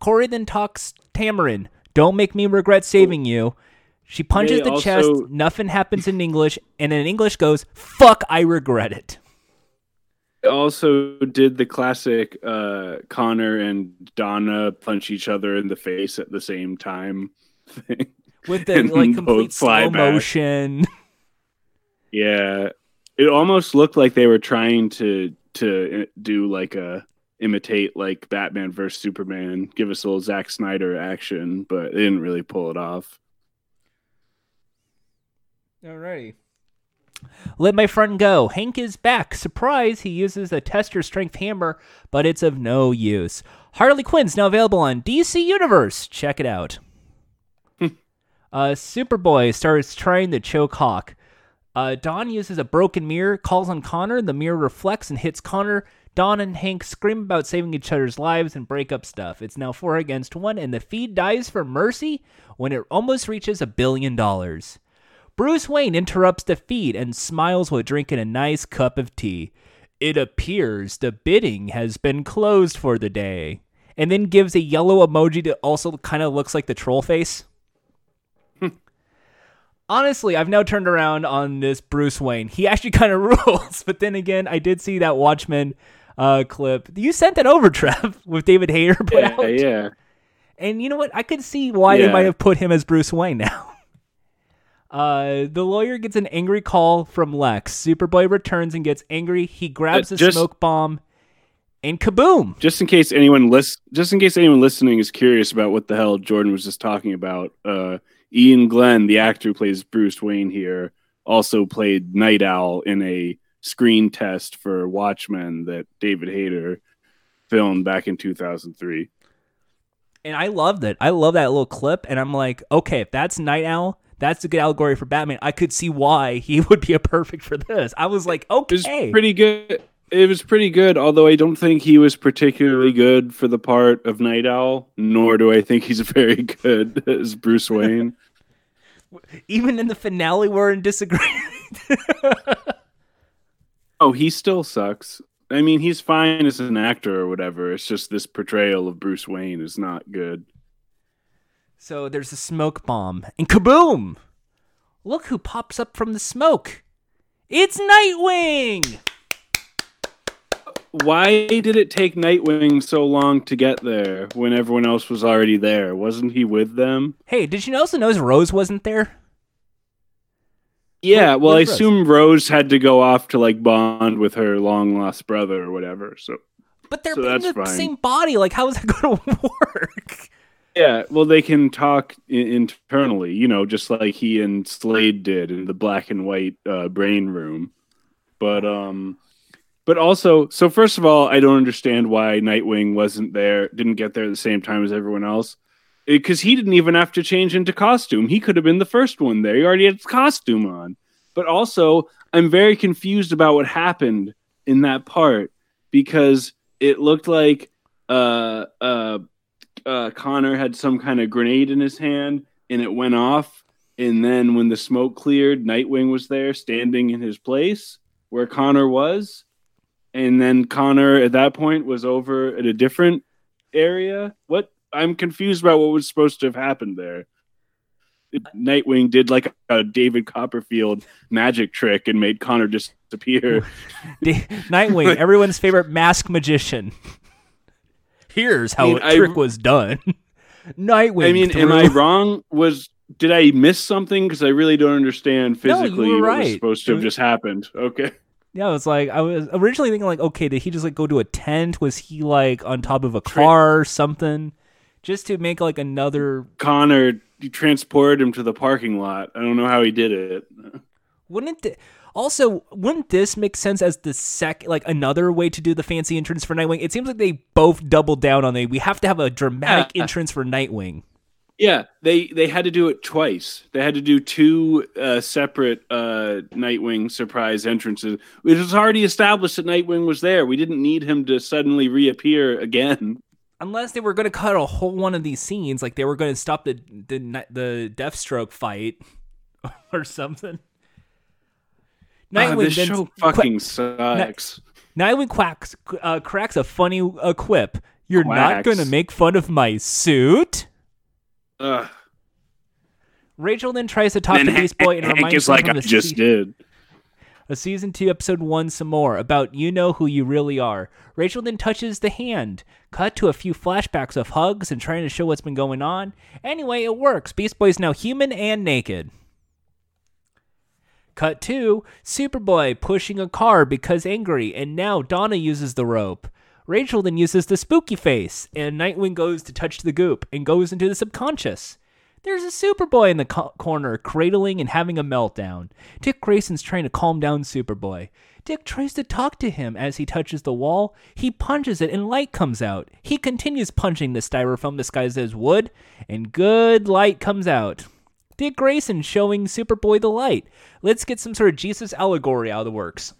Kory then talks Tamarin. Don't make me regret saving you. She punches They the also- chest. Nothing happens in English, and in English goes, "Fuck, I regret it." Also did the classic uh Connor and Donna punch each other in the face at the same time thing. With *laughs* the like complete slow motion. *laughs* Yeah. It almost looked like they were trying to to uh, do like a imitate like Batman versus Superman, give us a little Zack Snyder action, but they didn't really pull it off. Alrighty. Let my friend go. Hank is back. Surprise, he uses a tester strength hammer, but it's of no use. Harley Quinn's now available on DC Universe. Check it out. *laughs* uh, Superboy starts trying to choke Hawk. Uh, Dawn uses a broken mirror, calls on Connor. The mirror reflects and hits Connor. Dawn and Hank scream about saving each other's lives and break up stuff. It's now four against one, and the feed dies for Mercy when it almost reaches a billion dollars. Bruce Wayne interrupts the feed and smiles while drinking a nice cup of tea. It appears the bidding has been closed for the day. And then gives a yellow emoji that also kind of looks like the troll face. *laughs* Honestly, I've now turned around on this Bruce Wayne. He actually *laughs* kind of rules. But then again, I did see that Watchmen uh, clip. You sent that over, *laughs* Trev, with David Hayter put Yeah, out. yeah. And you know what? I could see why they might have put him as Bruce Wayne now. Uh, the lawyer gets an angry call from Lex. Superboy returns and gets angry. He grabs Uh, a smoke bomb, and kaboom! Just in case anyone lis- just in case anyone listening is curious about what the hell Jordan was just talking about, uh, Iain Glen, the actor who plays Bruce Wayne here, also played Nite Owl in a screen test for Watchmen that David Hayter filmed back in 2003. And I loved it. I love that little clip, and I'm like, okay, if that's Nite Owl, that's a good allegory for Batman. I could see why he *laughs* would be a perfect for this. I was like, It was pretty good. It was pretty good, although I don't think he was particularly good for the part of Nite Owl, nor do I think he's *laughs* very good as Bruce *laughs* Wayne. even in the finale, we're in disagreement. Oh, he still sucks. I mean, he's fine as an actor or whatever. It's just this portrayal of Bruce Wayne is not good. So there's a smoke bomb, and kaboom! Look who pops up from the smoke. It's Nightwing. Why did it take Nightwing so long to get there when everyone else was already there? Wasn't he with them? Hey, did you also notice Rose wasn't there? Yeah, well, I Rose? assume Rose had to go off to like bond with her long lost brother or whatever. So But they're So in the fine. same body. Like, how is that *laughs* going to work? Yeah, well, they can talk internally, you know, just like he and Slade did in the black and white uh, brain room. But um, but also, so first of all, I don't understand why Nightwing wasn't there, didn't get there at the same time as everyone else, because he didn't even have to change into costume. He could have been the first one there. He already had his costume on. But also, I'm very confused about what happened in that part because it looked like uh uh uh, Connor had some kind of grenade in his hand and it went off. And then when the smoke cleared, Nightwing was there standing in his place where Connor was. And then Connor at that point was over at a different area. What? I'm confused about what was supposed to have happened there. Nightwing did like a David Copperfield magic trick and made Connor disappear. *laughs* Nightwing, everyone's favorite mask magician. *laughs* Here's how I mean, a I- trick was done. *laughs* Nightwing. I mean, am I wrong? Was did I miss something? Because I really don't understand physically No, were what was right. supposed to have just happened. Okay. Yeah, it was like I was originally thinking like, okay, did he just like go to a tent? Was he like on top of a car or something? Just to make like another Connor transported him to the parking lot. I don't know how he did it. wouldn't it Also, wouldn't this make sense as the sec like another way to do the fancy entrance for Nightwing? It seems like they both doubled down on it. We have to have a dramatic Yeah. entrance for Nightwing. Yeah, they they had to do it twice. They had to do two uh, separate uh, Nightwing surprise entrances. It was already established that Nightwing was there. We didn't need him to suddenly reappear again. Unless they were going to cut a whole one of these scenes, like they were going to stop the the the Deathstroke fight *laughs* or something. Ah, this then- show fucking sucks. Nightwing quacks uh, cracks a funny uh, quip. You're not going to make fun of my suit. Ugh. Rachel then tries to talk Then to Beast Boy and Hank reminds is him like I just did. a season two, episode one, some more about you know who you really are. Rachel then touches the hand. Cut to a few flashbacks of hugs and trying to show what's been going on. Anyway, it works. Beast Boy's now human and naked. Cut two, Superboy pushing a car because angry, and now Donna uses the rope. Rachel then uses the spooky face, and Nightwing goes to touch the goop and goes into the subconscious. There's a Superboy in the co- corner, cradling and having a meltdown. Dick Grayson's trying to calm down Superboy. Dick tries to talk to him as he touches the wall. He punches it and light comes out. He continues punching the styrofoam disguised as wood, and good light comes out. Dick Grayson showing Superboy the light. Let's get some sort of Jesus allegory out of the works.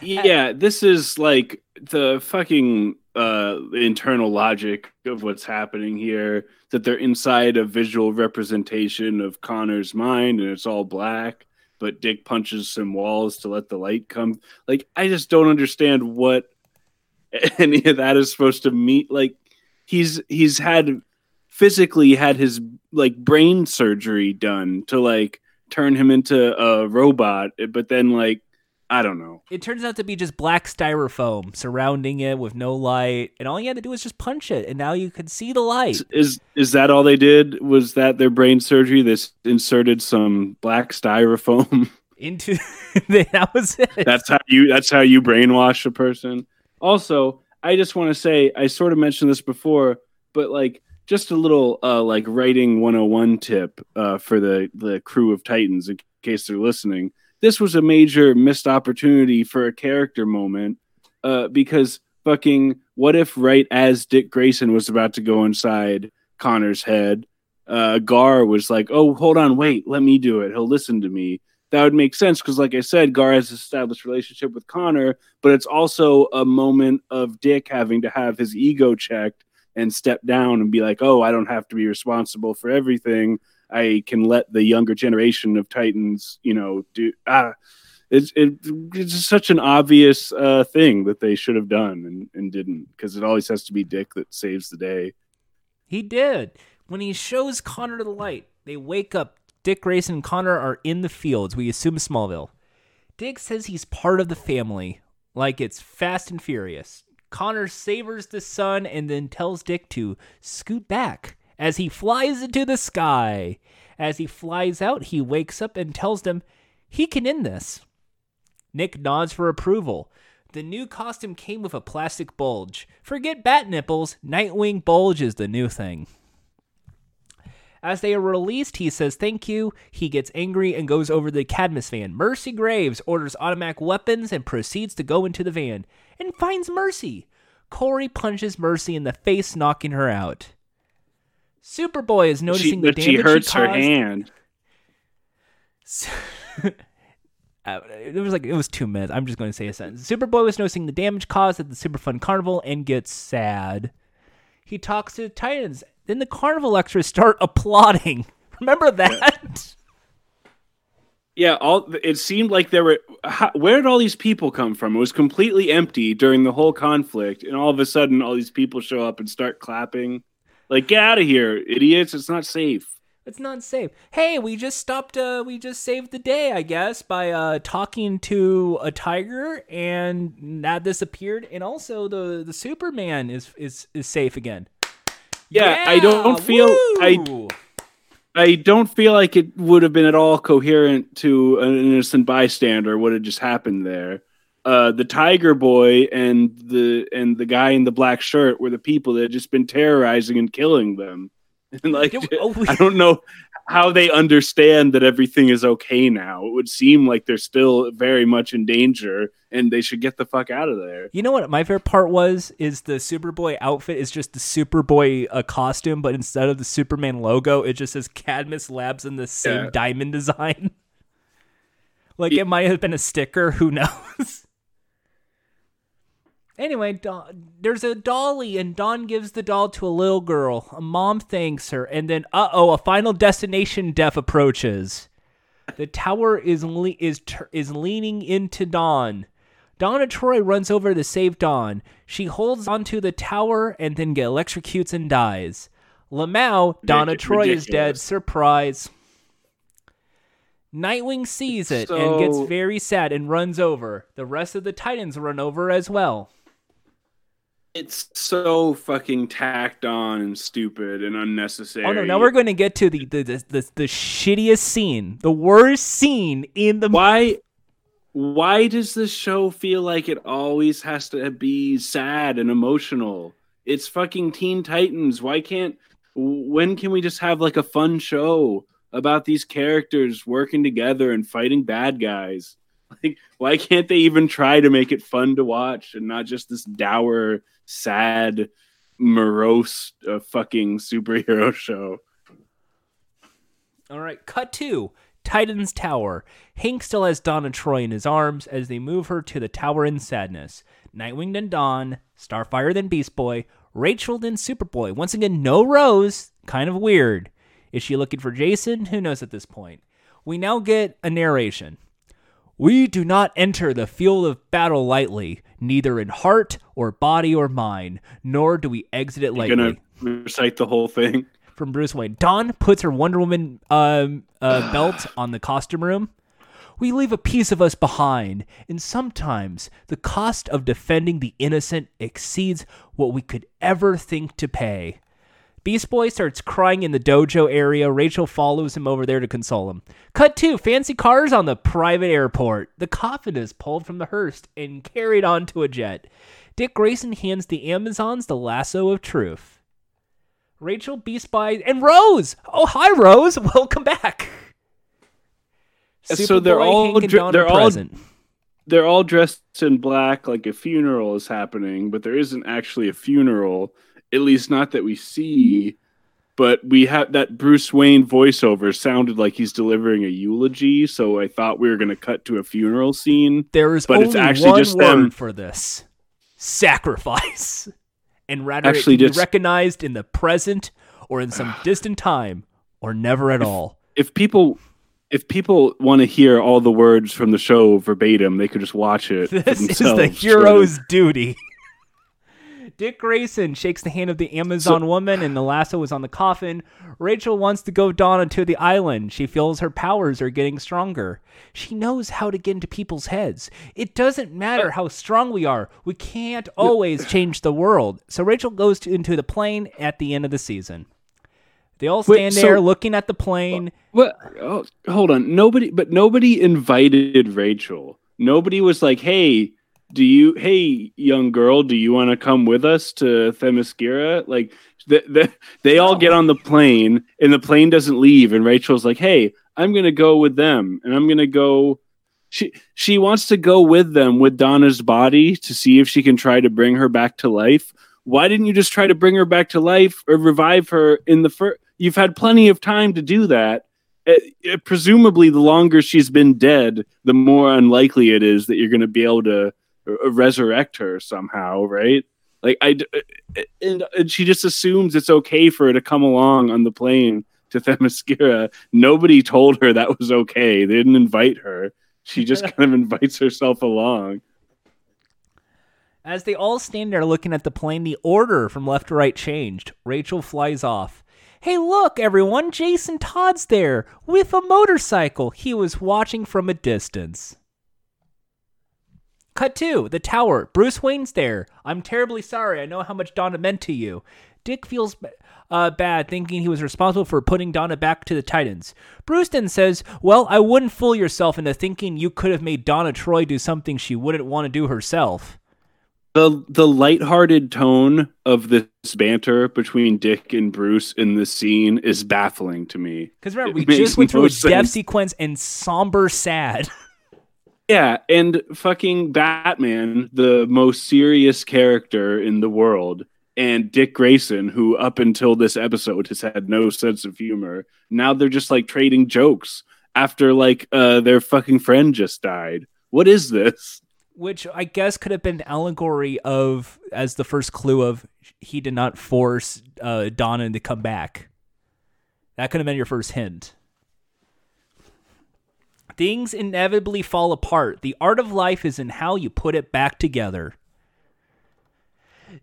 Yeah, this is like the fucking uh internal logic of what's happening here that they're inside a visual representation of Connor's mind and it's all black but Dick punches some walls to let the light come like I just don't understand what *laughs* any of that is supposed to mean like he's he's had physically had his like brain surgery done to like turn him into a robot but then like I don't know It turns out to be just black styrofoam surrounding it with no light, and all you had to do was just punch it, and now you could see the light. Is is that all they did? Was that their brain surgery? This inserted some black styrofoam. *laughs* Into *laughs* that was it. that's how you. That's how you brainwash a person. Also, I just want to say I sort of mentioned this before, but like just a little uh, like writing 101 tip uh, for the the crew of Titans in case they're listening. This was a major missed opportunity for a character moment uh, because fucking what if right as Dick Grayson was about to go inside Connor's head, uh, Gar was like, "Oh, hold on, wait, let me do it. He'll listen to me." That would make sense because, like I said, Gar has established relationship with Connor, but it's also a moment of Dick having to have his ego checked and step down and be like, "Oh, I don't have to be responsible for everything. I can let the younger generation of Titans, you know, do." Ah, it's it, it's such an obvious uh, thing that they should have done and, and didn't because it always has to be Dick that saves the day. He did. When he shows Connor the light, they wake up. Dick Grayson and Connor are in the fields. We assume Smallville. Dick says he's part of the family, like it's Fast and Furious. Connor savors the sun and then tells Dick to scoot back as he flies into the sky. As he flies out, he wakes up and tells them he can end this. Nick nods for approval. The new costume came with a plastic bulge. Forget bat nipples, Nightwing bulge is the new thing. As they are released, he says thank you. He gets angry and goes over to the Cadmus van. Mercy Graves orders automatic weapons and proceeds to go into the van and finds Mercy. Kory punches Mercy in the face, knocking her out. Superboy is She, noticing the but she damage hurts he her hand. *laughs* Uh, it was like it was two minutes. I'm just going to say a sentence. Superboy was noticing the damage caused at the Superfun Carnival and gets sad. He talks to the Titans. Then the carnival extras start applauding. *laughs* Remember that? Yeah, all it seemed like there were. How, where did all these people come from? It was completely empty during the whole conflict, and all of a sudden, all these people show up and start clapping. Like, get out of here, idiots! It's not safe. It's not safe. Hey, we just stopped. Uh, we just saved the day, I guess, by uh, talking to a tiger, and that disappeared. And also, the the Superman is is is safe again. Yeah, I don't feel I! I don't feel like it would have been at all coherent to an innocent bystander what had just happened there. Uh, the Tiger Boy and the and the guy in the black shirt were the people that had just been terrorizing and killing them, And *laughs* like, oh, we- *laughs* I don't know how they understand that everything is okay now. It would seem like they're still very much in danger, and they should get the fuck out of there. You know what my favorite part was is the Superboy outfit is just the Superboy uh, costume, but instead of the Superman logo, it just says Cadmus Labs in the same Yeah. diamond design. *laughs* like it might have been a sticker. Who knows? Anyway, Dawn, there's a dolly, and Dawn gives the doll to a little girl. A mom thanks her, and then uh oh, a final destination death approaches. The tower is le- is tur is leaning into Dawn. Donna Troy runs over to save Dawn. She holds onto the tower and then get electrocutes and dies. Lamau, Donna Ridic- Troy is dead. Surprise. Nightwing sees it and gets very sad and runs over. The rest of the Titans run over as well. It's so fucking tacked on and stupid and unnecessary. Oh no! Now we're going to get to the the, the the the shittiest scene, the worst scene in the why why does this show feel like it always has to be sad and emotional it's fucking teen titans why can't when can we just have like a fun show about these characters working together and fighting bad guys *laughs* like why can't they even try to make it fun to watch and not just this dour sad morose uh, fucking superhero *laughs* show All right, cut two. Titan's Tower. Hank still has Donna Troy in his arms as they move her to the tower in sadness. Nightwing then Dawn, Starfire then Beast Boy, Rachel then Superboy. Once again, no Rose. Kind of weird. Is she looking for Jason? Who knows at this point? We now get a narration. We do not enter the field of battle lightly, neither in heart or body or mind, nor do we exit it lightly You're gonna recite the whole thing from Bruce Wayne. Dawn puts her Wonder Woman um, uh, *sighs* belt on the costume room. We leave a piece of us behind, and sometimes the cost of defending the innocent exceeds what we could ever think to pay. Beast Boy starts crying in the dojo area. Rachel follows him over there to console him. Cut two fancy cars on the private airport. The coffin is pulled from the hearse and carried onto a jet. Dick Grayson hands the Amazons the lasso of truth. Rachel, Beast Boy, and Rose. Oh, hi, Rose. *laughs* Welcome back. So they're all dr- they're all- present. they're all dressed in black like a funeral is happening but there isn't actually a funeral at least not that we see but we have that bruce wayne voiceover sounded like he's delivering a eulogy so i thought we were going to cut to a funeral scene There is but only it's actually one just word them- for this: sacrifice. *laughs* And rather, Actually just- be recognized in the present or in some *sighs* distant time, or never at all. if people if people want to hear all the words from the show verbatim they could just watch it *laughs* This is the hero's duty. Dick Grayson shakes the hand of the Amazon woman, and the lasso is on the coffin. Rachel wants to go Donna to the island. She feels her powers are getting stronger. She knows how to get into people's heads. It doesn't matter uh, how strong we are. We can't always change the world. So Rachel goes to, into the plane at the end of the season. They all Wait, stand so- there looking at the plane. What? Oh, hold on. Nobody, but nobody invited Rachel. Nobody was like, "Hey, do you? Hey, young girl, do you want to come with us to Themyscira?" Like, the, the, they all get on the plane, and the plane doesn't leave, and Rachel's like, "Hey, I'm gonna go with them, and I'm gonna go." She she wants to go with them with Donna's body to see if she can try to bring her back to life. Why didn't you just try to bring her back to life or revive her in the first? You've had plenty of time to do that uh, uh, presumably the longer she's been dead the more unlikely it is that you're going to be able to resurrect her somehow right like i uh, and, and she just assumes it's okay for her to come along on the plane to *laughs* themyscira nobody told her that was okay they didn't invite her she just *laughs* kind of invites herself along As they all stand there looking at the plane, the order from left to right changed. Rachel flies off. Hey, look, everyone, Jason Todd's there with a motorcycle. He was watching from a distance. Cut two, the tower. Bruce Wayne's there. I'm terribly sorry. I know how much Donna meant to you. Dick feels uh, bad thinking he was responsible for putting Donna back to the Titans. Bruce then says, Well, I wouldn't fool yourself into thinking you could have made Donna Troy do something she wouldn't want to do herself. the the lighthearted tone of this banter between Dick and Bruce in this scene is baffling to me. Because remember, It we just went through no a death sense. sequence and somber sad. *laughs* Yeah, and fucking Batman, the most serious character in the world, and Dick Grayson, who up until this episode has had no sense of humor. Now they're just like trading jokes after like uh their fucking friend just died. What is this? which I guess could have been allegory of as the first clue of he did not force uh, Donna to come back. That could have been your first hint. Things inevitably fall apart. The art of life is in how you put it back together.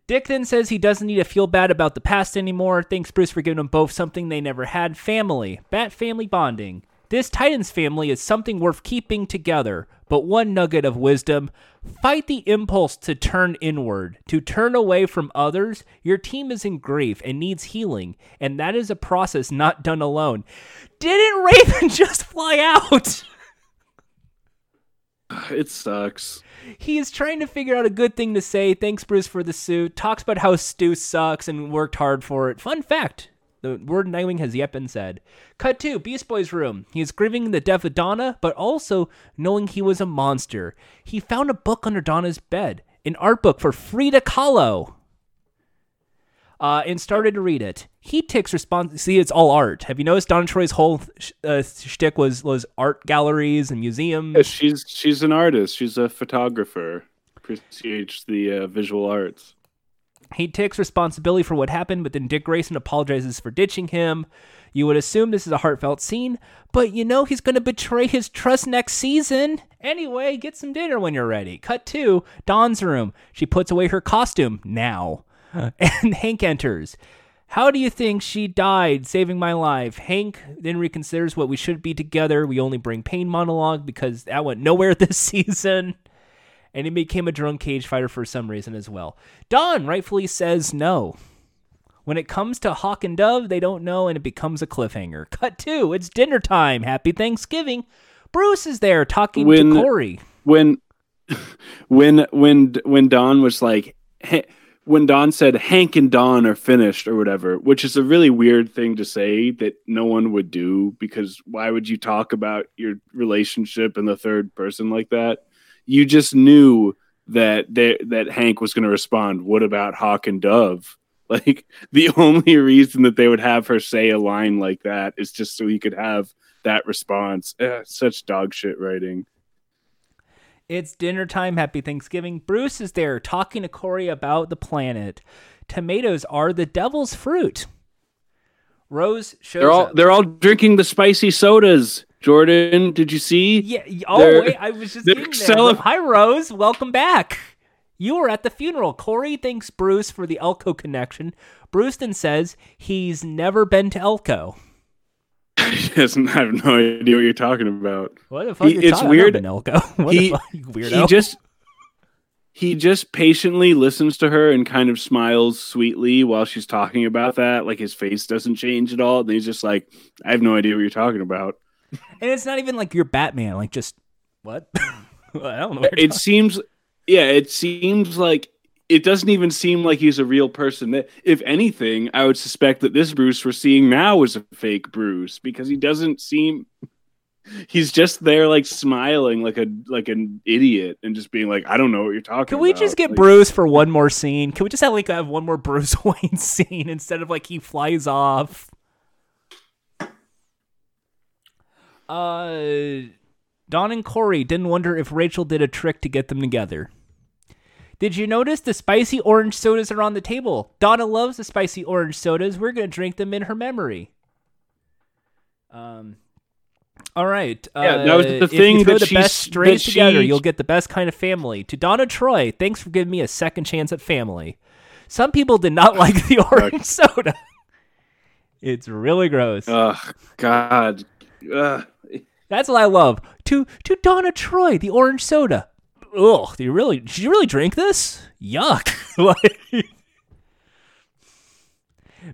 Dick then says he doesn't need to feel bad about the past anymore. Thanks, Bruce, for giving them both something they never had family. Bat family bonding. This Titans family is something worth keeping together, but one nugget of wisdom fight the impulse to turn inward, to turn away from others. Your team is in grief and needs healing, and that is a process not done alone. Didn't Raven *laughs* just fly out? *sighs* It sucks. He is trying to figure out a good thing to say. Thanks, Bruce, for the suit. Talks about how Stu sucks and worked hard for it. Fun fact the word Nightwing has yet been said. Cut to Beast Boy's room. He is grieving the death of Donna, but also knowing he was a monster. He found a book under Donna's bed, an art book for Frida Kahlo. Uh, and started to read it. He takes respons. See, it's all art. Have you noticed Donna Troy's whole sh- uh, shtick was was art galleries and museums? Yeah, she's she's an artist. She's a photographer. Appreciates the uh, visual arts. He takes responsibility for what happened, but then Dick Grayson apologizes for ditching him. You would assume this is a heartfelt scene, but you know he's going to betray his trust next season. Anyway, get some dinner when you're ready. Cut to Dawn's room. She puts away her costume now. *laughs* And Hank enters. How do you think she died, saving my life? Hank then reconsiders what we should be together. We only bring pain monologue because that went nowhere *laughs* this season and he became a drunk cage fighter for some reason as well. Dawn rightfully says no. When it comes to Hawk and Dove, they don't know, and it becomes a cliffhanger. *laughs* Cut two, it's dinner time. Happy Thanksgiving. Bruce is there talking When- to Kory. When *laughs* when when when Dawn was like "Ha- when Dawn said Hank and Dawn are finished or whatever, which is a really weird thing to say that no one would do because why would you talk about your relationship in the third person like that? You just knew that they, that Hank was going to respond, "What about Hawk and Dove?" *laughs* Like the only reason that they would have her say a line like that is just so he could have that response. Eh, such dog shit writing. It's dinner time. Happy Thanksgiving. Bruce is there talking to Kory about the planet. Tomatoes are the devil's fruit. Rose shows They're all up. they're all drinking the spicy sodas. Jordan, did you see? Yeah. Oh They're- wait, I was just getting there. Hi Rose, welcome back. You were at the funeral. Kory thanks Bruce for the Elko connection. Bruce then says he's never been to Elko. *laughs* He doesn't I have no idea what you're talking about. What the fuck? He- it's weird. about Elko? *laughs* What He- the fuck, weirdo? He just he just patiently listens to her and kind of smiles sweetly while she's talking about that. Like his face doesn't change at all. And he's just like, I have no idea what you're talking about. and it's not even like you're Batman. Like just what? *laughs* I don't know. It seems yeah, it seems like it doesn't even seem like he's a real person. That if anything, I would suspect that this Bruce we're seeing now is a fake Bruce because he doesn't seem he's just there like smiling like a like an idiot and just being like, I don't know what you're talking Can we about. just get Like, Bruce for one more scene? Can we just have like have one more Bruce *laughs* Wayne scene instead of like he flies off? Uh, Dawn and Kory didn't wonder if Rachel did a trick to get them together. Did you notice the spicy orange sodas are on the table? Donna loves the spicy orange sodas. We're gonna drink them in her memory. Um. All right. Yeah, that was uh, the if thing that the she's- best strays that together, she- you'll get the best kind of family. To Donna Troy, thanks for giving me a second chance at family. Some people did not *laughs* like the orange soda. It's really gross. Ugh, God. Ugh. That's what I love. To to Donna Troy, the orange soda. Ugh, do you really did you really drink this? Yuck. *laughs* Like-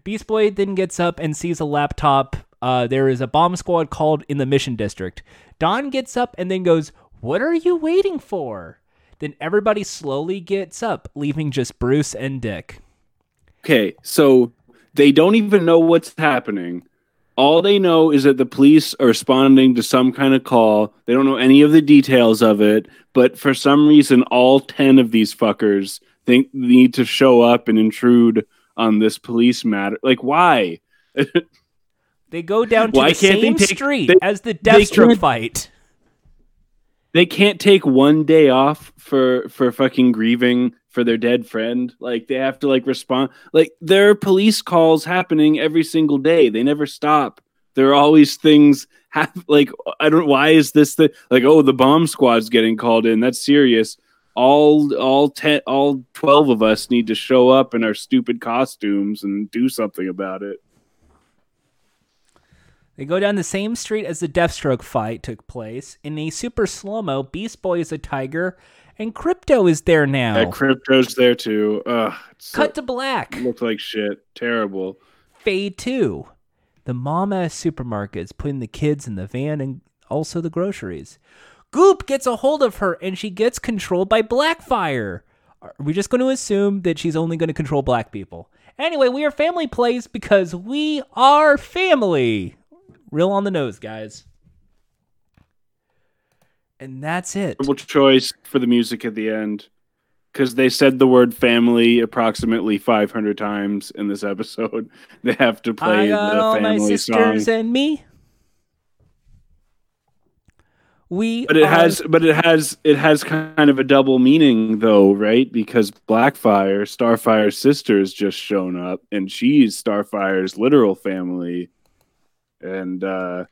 Beast Boy then gets up and sees a laptop. Uh, there is a bomb squad called in the mission district. Dawn gets up and then goes, What are you waiting for? Then everybody slowly gets up, leaving just Bruce and Dick. Okay, so they don't even know what's happening. All they know is that the police are responding to some kind of call. They don't know any of the details of it, but for some reason, all 10 of these fuckers think need to show up and intrude on this police matter. Like, why? *laughs* They go down to Why the can't they same take- street they- as the they Deathstroke fight. they can't take one day off for for fucking grieving for their dead friend. Like they have to like respond like there are police calls happening every single day. They never stop. There are always things have like i don't why is this the like oh the bomb squad's getting called in. That's serious. All all 10 all 12 of us need to show up in our stupid costumes and do something about it. They go down the same street as the Deathstroke fight took place. In a super slow mo, Beast Boy is a tiger, and Krypto is there now. that Krypto's there too Ugh, it's so- Cut to black. looked like shit terrible Fade 2. The mom ass supermarket's putting the kids in the van and also the groceries. Goop gets a hold of her and she gets controlled by Blackfire. Are we just going to assume that she's only going to control black people? Anyway, we are family plays because we are family. Real on the nose, guys. And that's it. choice for the music at the end because they said the word family approximately 500 times in this episode. *laughs* They have to play the family sisters song. and me. We But it are- has but it has it has kind of a double meaning though, right? Because Blackfire, Starfire's sister has just shown up and she's Starfire's literal family. And uh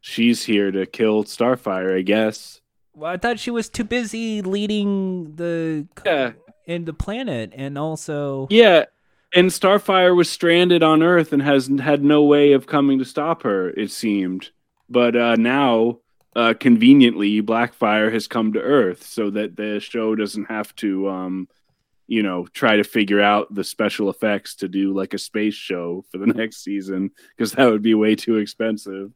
she's here to kill Starfire, I guess. Well, I thought she was too busy leading the Yeah. in the planet, and also Yeah, and Starfire was stranded on Earth and has had no way of coming to stop her. It seemed, but uh, now, uh, conveniently, Blackfire has come to Earth so that the show doesn't have to, um, you know, try to figure out the special effects to do like a space show for the *laughs* next season because that would be way too expensive.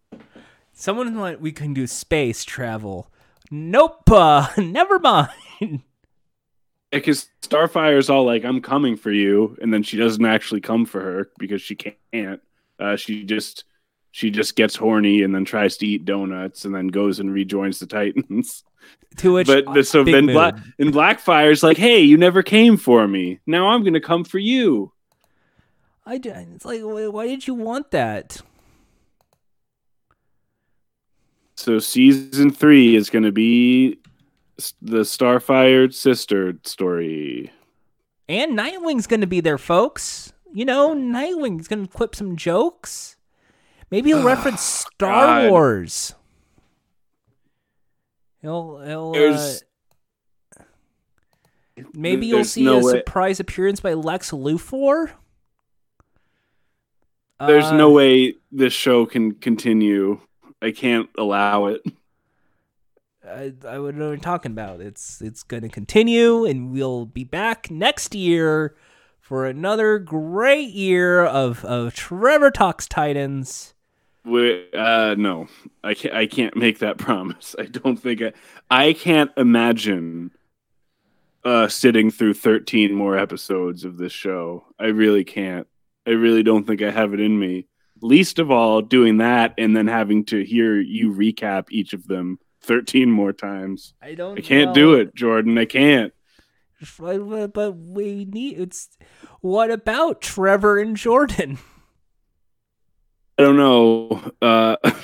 someone like we can do space travel. Nope, uh, *laughs* never mind. Because Starfire's all like, "I'm coming for you," and then she doesn't actually come for her because she can't. Uh, she just she just gets horny and then tries to eat donuts and then goes and rejoins the Titans. *laughs* to which, but the, so then. Black and Blackfire's like, "Hey, you never came for me. Now I'm gonna come for you." I it's like, why did you want that? So season three is gonna be s- the Starfire sister story. And Nightwing's gonna be there, folks. You know, Nightwing's gonna clip some jokes. Maybe he'll reference Star God. Wars. He'll, he'll uh, There's- maybe you'll see no a way- surprise appearance by Lex Luthor. There's Uh, no way this show can continue. I can't allow it. I, I don't know what I'm talking about. It's it's going to continue, and we'll be back next year for another great year of of Trevor Talks Titans. We, uh, no, I can't. I can't make that *laughs* promise. I don't think I. I can't imagine uh, sitting through 13 more episodes of this show. I really can't. I really don't think I have it in me. Least of all, doing that and then having to hear you recap each of them 13 more times. I don't. I can't do it, Jordan. I can't. But, but we need. It's what about Trevor and Jordan? I don't know. Uh, *laughs*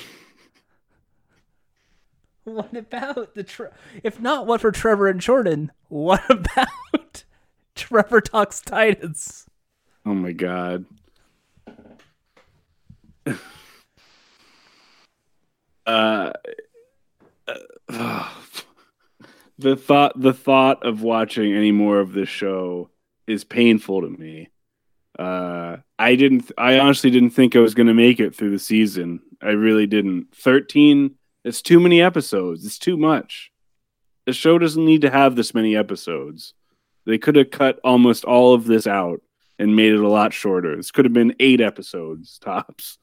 What about the Tre- if not what for Trevor and Jordan? What *laughs* about Trevor Talks Titans? oh my god. *laughs* uh, uh, *sighs* the thought the thought of watching any more of this show is painful to me. Uh, I didn't. I honestly didn't think I was going to make it through the season. I really didn't. Thirteen. It's too many episodes. It's too much. The show doesn't need to have this many episodes. They could have cut almost all of this out and made it a lot shorter. This could have been eight episodes tops.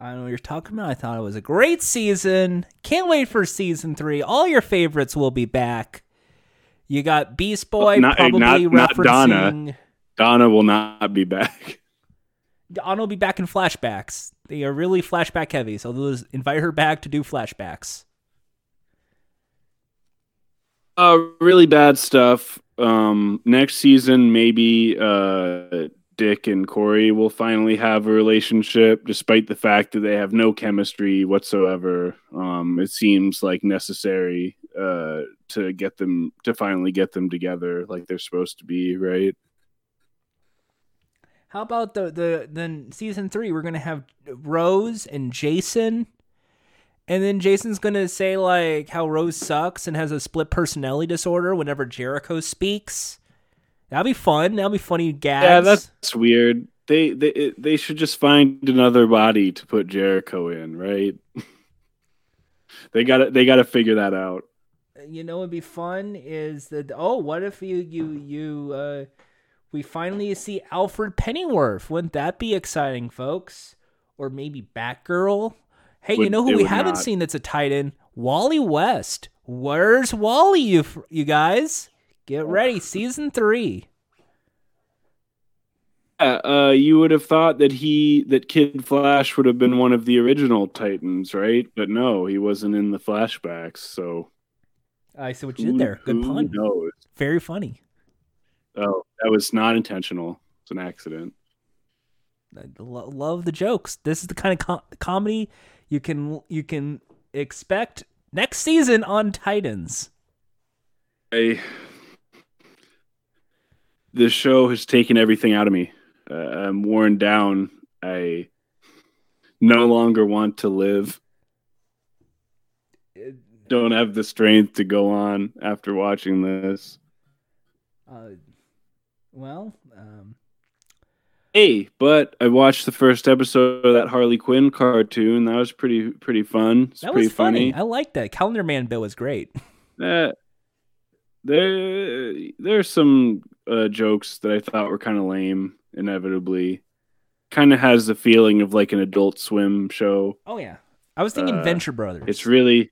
I don't know what you're talking about. I thought it was a great season. Can't wait for season three. All your favorites will be back. You got Beast Boy Not- probably not- not referencing. Donna. Donna will not be back. *laughs* Donna will be back in flashbacks. They are really flashback heavy, so they'll invite her back to do flashbacks. Uh, really bad stuff. Um, next season, maybe uh, Dick and Kory will finally have a relationship, despite the fact that they have no chemistry whatsoever. Um, it seems like necessary uh, to get them to finally get them together, like they're supposed to be, right? How about the the then season three? We're gonna have Rose and Jason, and then Jason's gonna say like how Rose sucks and has a split personality disorder whenever Jericho speaks. That'll be fun. That'll be funny gags. Yeah, that's weird. They they they should just find another body to put Jericho in, right? *laughs* they got to they got to figure that out. you know it'd be fun is that oh what if you you you uh we finally see alfred pennyworth wouldn't that be exciting folks or maybe batgirl hey you know who we haven't not. seen that's a titan wally west where's wally you you guys get ready season three Yeah, uh, you would have thought that he that Kid Flash would have been one of the original Titans, right? But no, he wasn't in the flashbacks. So i see what you who- did there good pun knows? very funny Oh, that was not intentional. It's an accident. I lo- love the jokes. This is the kind of com- comedy you can you can expect next season on Titans. I the show has taken everything out of me. Uh, I'm worn down. I no longer want to live. Don't have the strength to go on after watching this. Uh, well, um, Hey, but I watched the first episode of that Harley Quinn cartoon. That was pretty pretty fun. It's that pretty was funny. funny. I like that. Calendar Man Bill was great. Uh, there there's some uh, jokes that I thought were kind of lame. Inevitably, kind of has the feeling of like an Adult Swim show. Oh yeah, I was thinking Uh, Venture Brothers. It's really,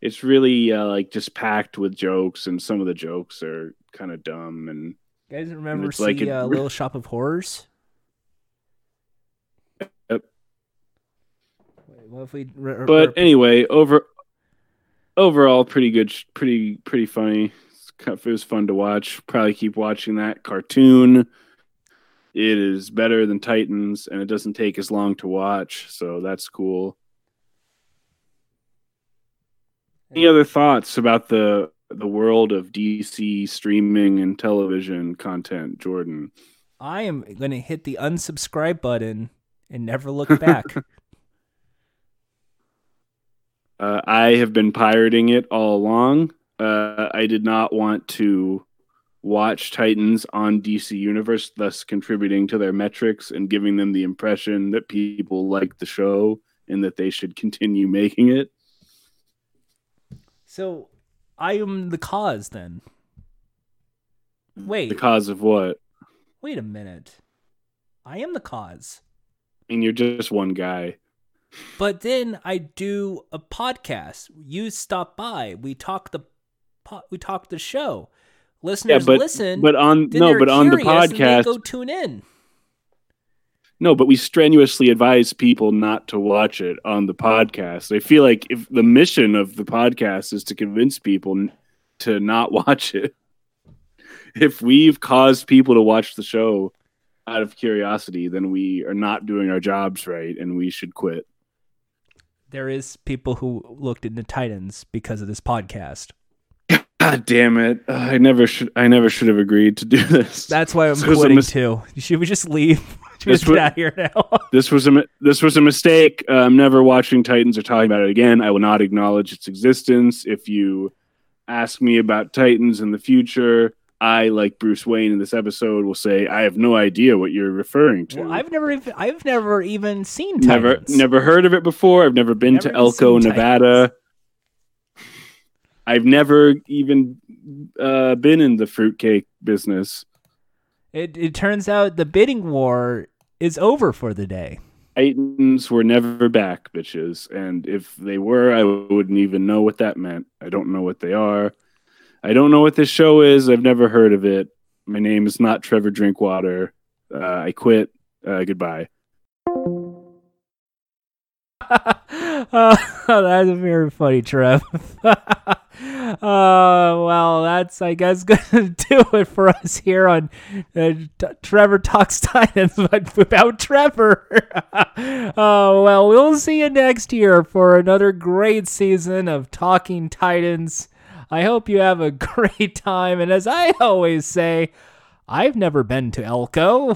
it's really uh, like just packed with jokes, and some of the jokes are kind of dumb. And you guys remember see like a- uh, Little Shop of Horrors? Yep. Wait, what if we? re- but re- anyway, over overall, pretty good, pretty pretty funny. It was fun to watch. Probably keep watching that cartoon. It is better than Titans, and it doesn't take as long to watch, so that's cool. Any other thoughts about the the world of DC streaming and television content, Jordan? I am going to hit the unsubscribe button and never look back. *laughs* *laughs* Uh, I have been pirating it all along. Uh, I did not want to watch Titans on DC Universe, thus contributing to their metrics and giving them the impression that people like the show and that they should continue *laughs* making it. so, I am the cause then. Wait, The cause of what? wait a minute. I am the cause. I mean, you're just one guy. But then I do a podcast. You stop by. We talk the we talk the show. Listeners but listen. but on no, but on the curious and they podcast, go tune in. No, but we strenuously advise people not to watch it on the podcast. I feel like if the mission of the podcast is to convince people to not *laughs* watch it, if we've caused people to watch the show out of curiosity, then we are not doing our jobs right and we should quit. There is people who looked into Titans because of this podcast. God damn it. Uh, I never should I never should have agreed to do this. That's why I'm This quitting mis- too. Should we just leave? *laughs* Should we This just get out of here now? *laughs* This was a this was a mistake. Uh, I'm never watching Titans or talking about it again. I will not acknowledge its existence. If you ask me about Titans in the future, I, like Bruce Wayne in this episode, will say I have no idea what you're referring to. well, I've never even I've never even seen never Titans. never heard of it before. I've never been Never to Elko, Nevada. I've never even uh, been in the fruitcake business. It it turns out the bidding war is over for the day. Titans were never back, bitches. And if they were, I wouldn't even know what that meant. I don't know what they are. I don't know what this show is. I've never heard of it. My name is not Trevor Drinkwater. Uh, I quit. Uh, goodbye. Uh, *laughs* that's very funny, Trev. *laughs* uh, well, that's I guess *laughs* gonna do it for us here on uh, T- Trevor Talks Titans, about Trevor. uh, well, we'll see you next year for another great season of Talking Titans. I hope you have a great time, and as I always say, I've never been to Elko.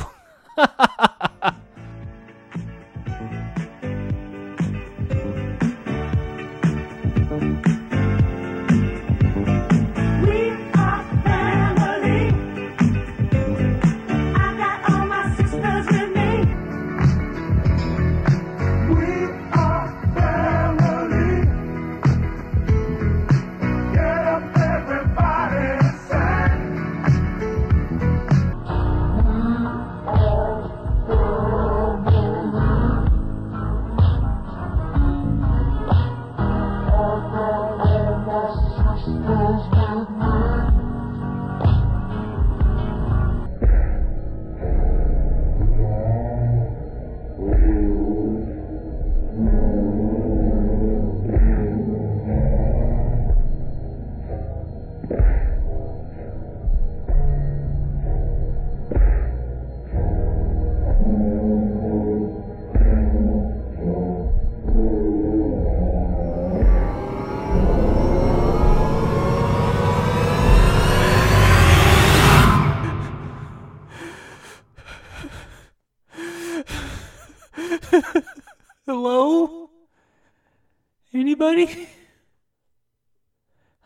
Anybody?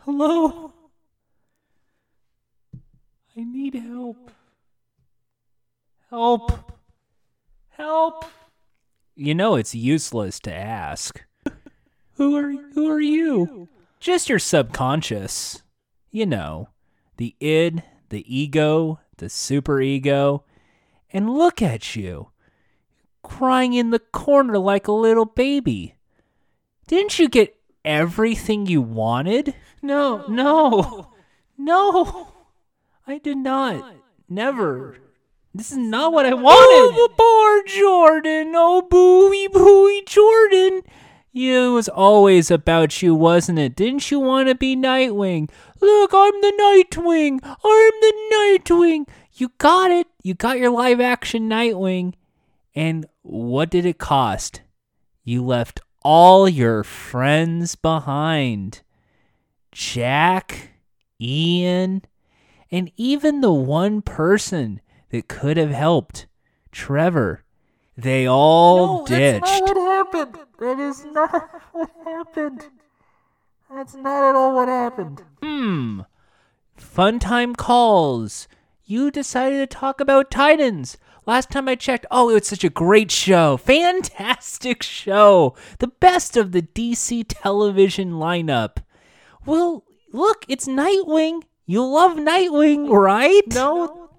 Hello? I need help. Help. Help. You know it's useless to ask. who are who are you? Just your subconscious. You know, the id, the ego, the superego. And look at you crying in the corner like a little baby. Didn't you get everything you wanted? No, no, no. I did not. Never. This is not what I wanted. Oh, poor Jordan. Oh, booey, booey, Jordan. It was always about you, wasn't it? Didn't you want to be Nightwing? Look, I'm the Nightwing. I'm the Nightwing. You got it. You got your live action Nightwing. And what did it cost? You left all your friends behind. Jack, Ian, and even the one person that could have helped, Trevor. They all ditched. That's not what happened. That is not what happened. That's not at all what happened. Hmm. Fun time calls. You decided to talk about Titans. Last time I checked, oh, it was such a great show. *laughs* Fantastic show. The best of the DC television lineup. Well, look, it's Nightwing. You love Nightwing, right? No,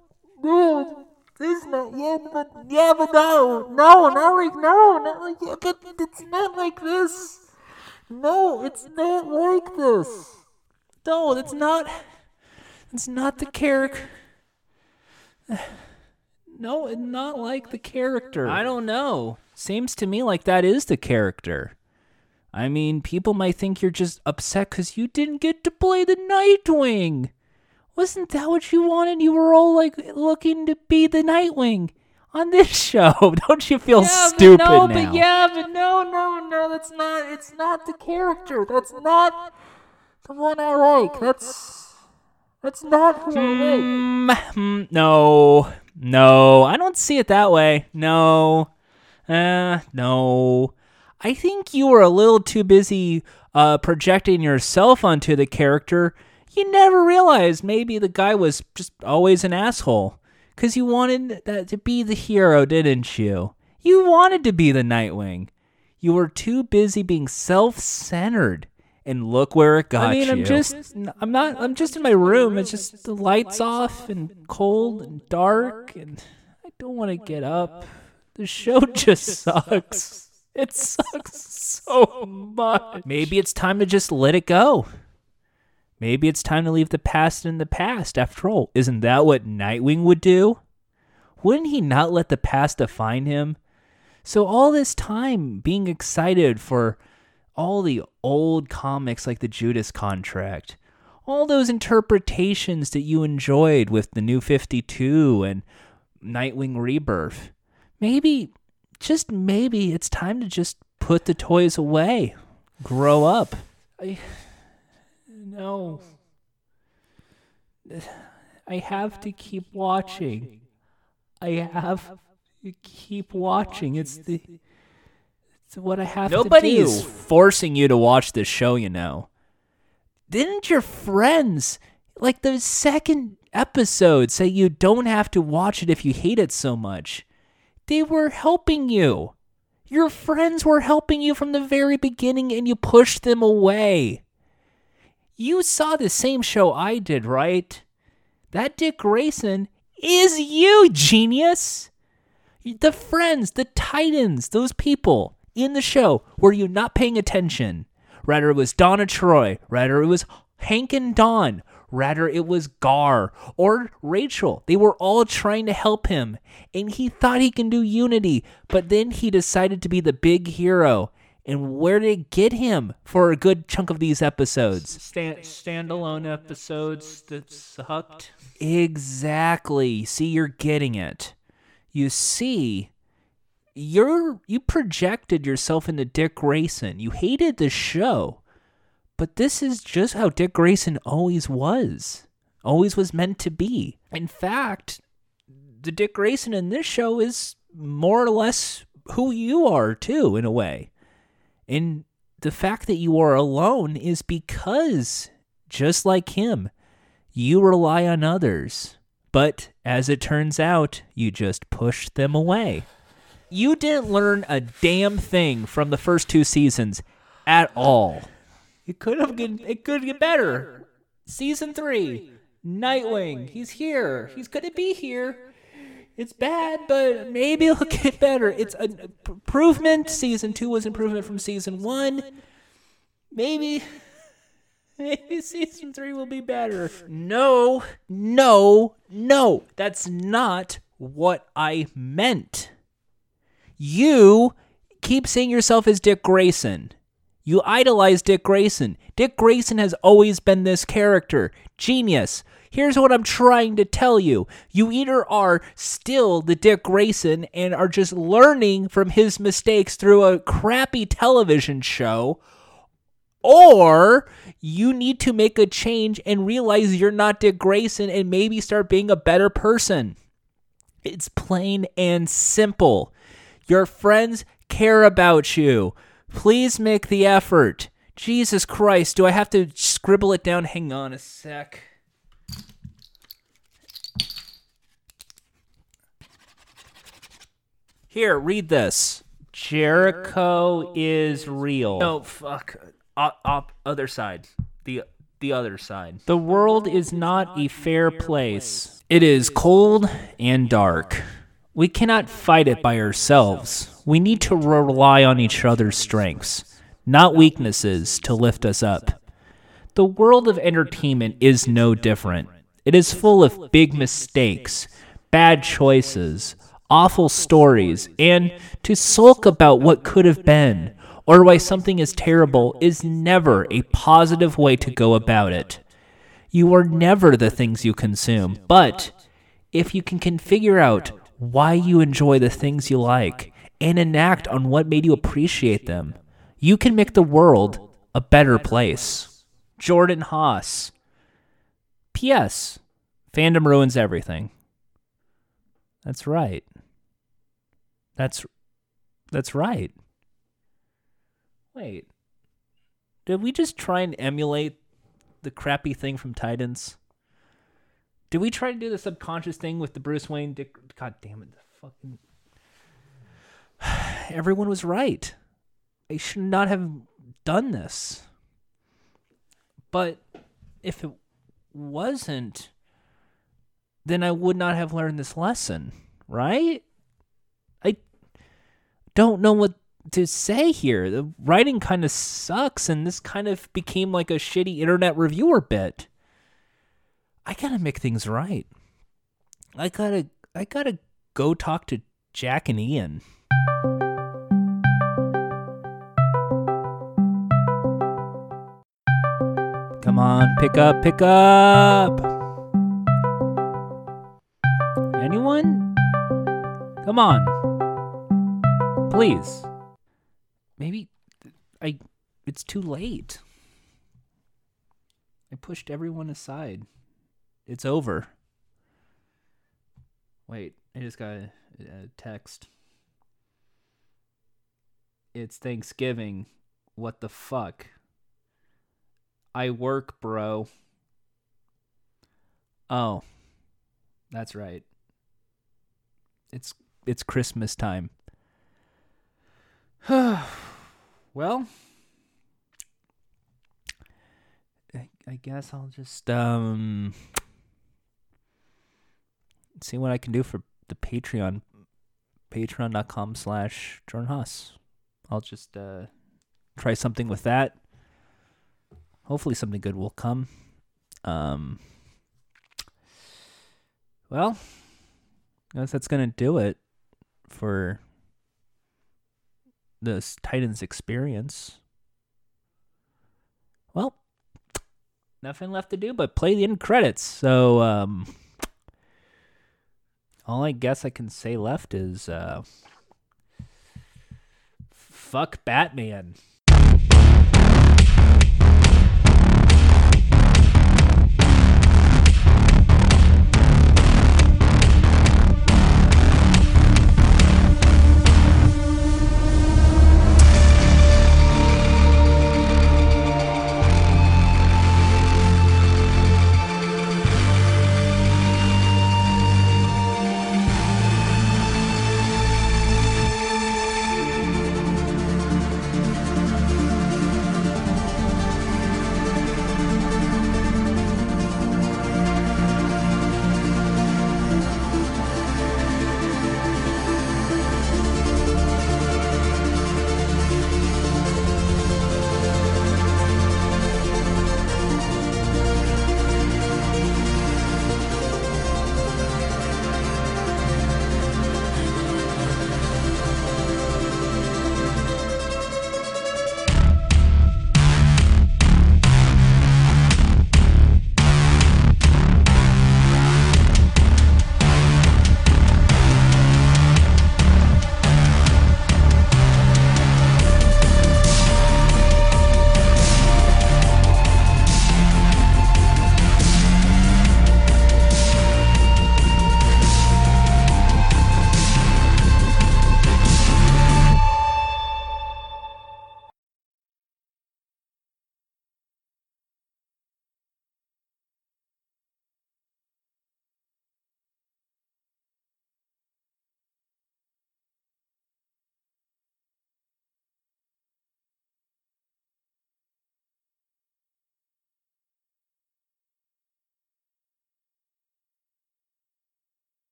no, this is not. Yeah, but yeah, but no, no, not like no, not like yeah, but it's not like this. No, it's not like this. No, that's not. That's not the *sighs* character. No, it's not like the character. I don't know. Seems to me like that is the character. I mean, people might think you're just upset because you didn't get to play the Nightwing. Wasn't that what you wanted? You were all like looking to be the Nightwing on this *laughs* show. Don't you feel Yeah, stupid but no, now? but yeah, but no, no, no, that's not. It's not the character. That's not the one I like. That's that's not who I like. Mm, *laughs* no, no, I don't see it that way. No, uh, no. I think you were a little too busy uh, projecting yourself onto the character. You never realized maybe the guy was just always an asshole. Because you wanted that to be the hero, didn't you? You wanted to be the Nightwing. You were too busy being self-centered. And look where it got I mean, you. I'm just, I'm not, I'm just in my room. It's just the lights off and cold and dark, and I don't want to get up. The show *laughs* just sucks. It sucks so much. Maybe it's time to just let it go. Maybe it's time to leave the past in the past. After all, isn't that what Nightwing would do? Wouldn't he not let the past define him? So, all this time being excited for all the old comics like the Judas Contract, all those interpretations that you enjoyed with the New 52 and Nightwing Rebirth, maybe, just maybe, it's time to just put the toys away, grow up. I. No. I have to keep watching. I have to keep watching. It's the. It's what I have do. Is forcing you to watch this show, you know. Didn't your friends, like the second episode, say you don't have to watch it if you hate it so much? They were helping you. Your friends were helping you from the very beginning and you pushed them away. You saw the same show I did, right? That Dick Grayson is you, genius. The friends, the titans, those people in the show, were you not paying attention? Rather, it was Donna Troy. Rather, it was Hank and Dawn. Rather, it was Gar or Rachel. They were all trying to help him, and he thought he can do Unity, but then he decided to be the big hero. And where did it get him for a good chunk of these episodes? Stand, standalone episodes that sucked. Exactly. See, you're getting it. You see, you're you projected yourself into Dick Grayson. You hated the show. But this is just how Dick Grayson always was. Always was meant to be. In fact, the Dick Grayson in this show is more or less who you are too, in a way. And the fact that you are alone is because, just like him, you rely on others. But as it turns out, you just push them away. You didn't learn a damn thing from the first two seasons at all. It could have get, it could get better. Season three, Nightwing. He's here. He's gonna be here. It's bad, but maybe it'll get better. It's an improvement. Season two was improvement from season one. Maybe, *laughs* maybe season three will be better. No, no, no. That's not what I meant. You keep seeing yourself as Dick Grayson. You idolize Dick Grayson. Dick Grayson has always been this character. Genius. Here's what I'm trying to tell you. You either are still the Dick Grayson and are just learning from his mistakes through a crappy television show, or you need to make a change and realize you're not Dick Grayson and maybe start being a better person. It's plain and simple. Your friends care about you. Please make the effort. Jesus Christ, do I have to scribble it down? Hang on a sec. Here, read this. Jericho is real. No, fuck. Up, up, other side. The the other side. The world is not a fair place. It is cold and dark. We cannot fight it by ourselves. We need to rely on each other's strengths, not weaknesses, to lift us up. The world of entertainment is no different. It is full of big mistakes, bad choices, awful stories, and to sulk about what could have been or why something is terrible is never a positive way to go about it. You are never the things you consume, but if you can, figure out why you enjoy the things you like and enact on what made you appreciate them, you can make the world a better place. Jordan Haas. P.S. Fandom ruins everything. That's right. That's that's right. Wait. Did we just try and emulate the crappy thing from Titans? Did we try to do the subconscious thing with the Bruce Wayne Dick God damn it, the fucking *sighs* Everyone was right. I should not have done this. But if it wasn't, then I would not have learned this lesson, right? I don't know what to say here. The writing kind of sucks, and this kind of became like a shitty internet reviewer bit. I gotta make things right. I gotta, I gotta go talk to Jack and Ian. Come on, pick up, pick up. Anyone? Come on. Please. Maybe I it's too late. I pushed everyone aside. It's over. Wait, I just got a, a text. It's Thanksgiving. What the fuck? I work, bro. Oh. That's right. It's it's Christmas time. *sighs* well, I, I guess I'll just um see what I can do for the Patreon. Patreon.com slash Jordan Haas. I'll just uh try something with that. Hopefully something good will come. Um well, I guess that's gonna do it for this Titans experience. Well, nothing left to do but play the end credits. So, um, all I guess I can say left is, uh, fuck Batman.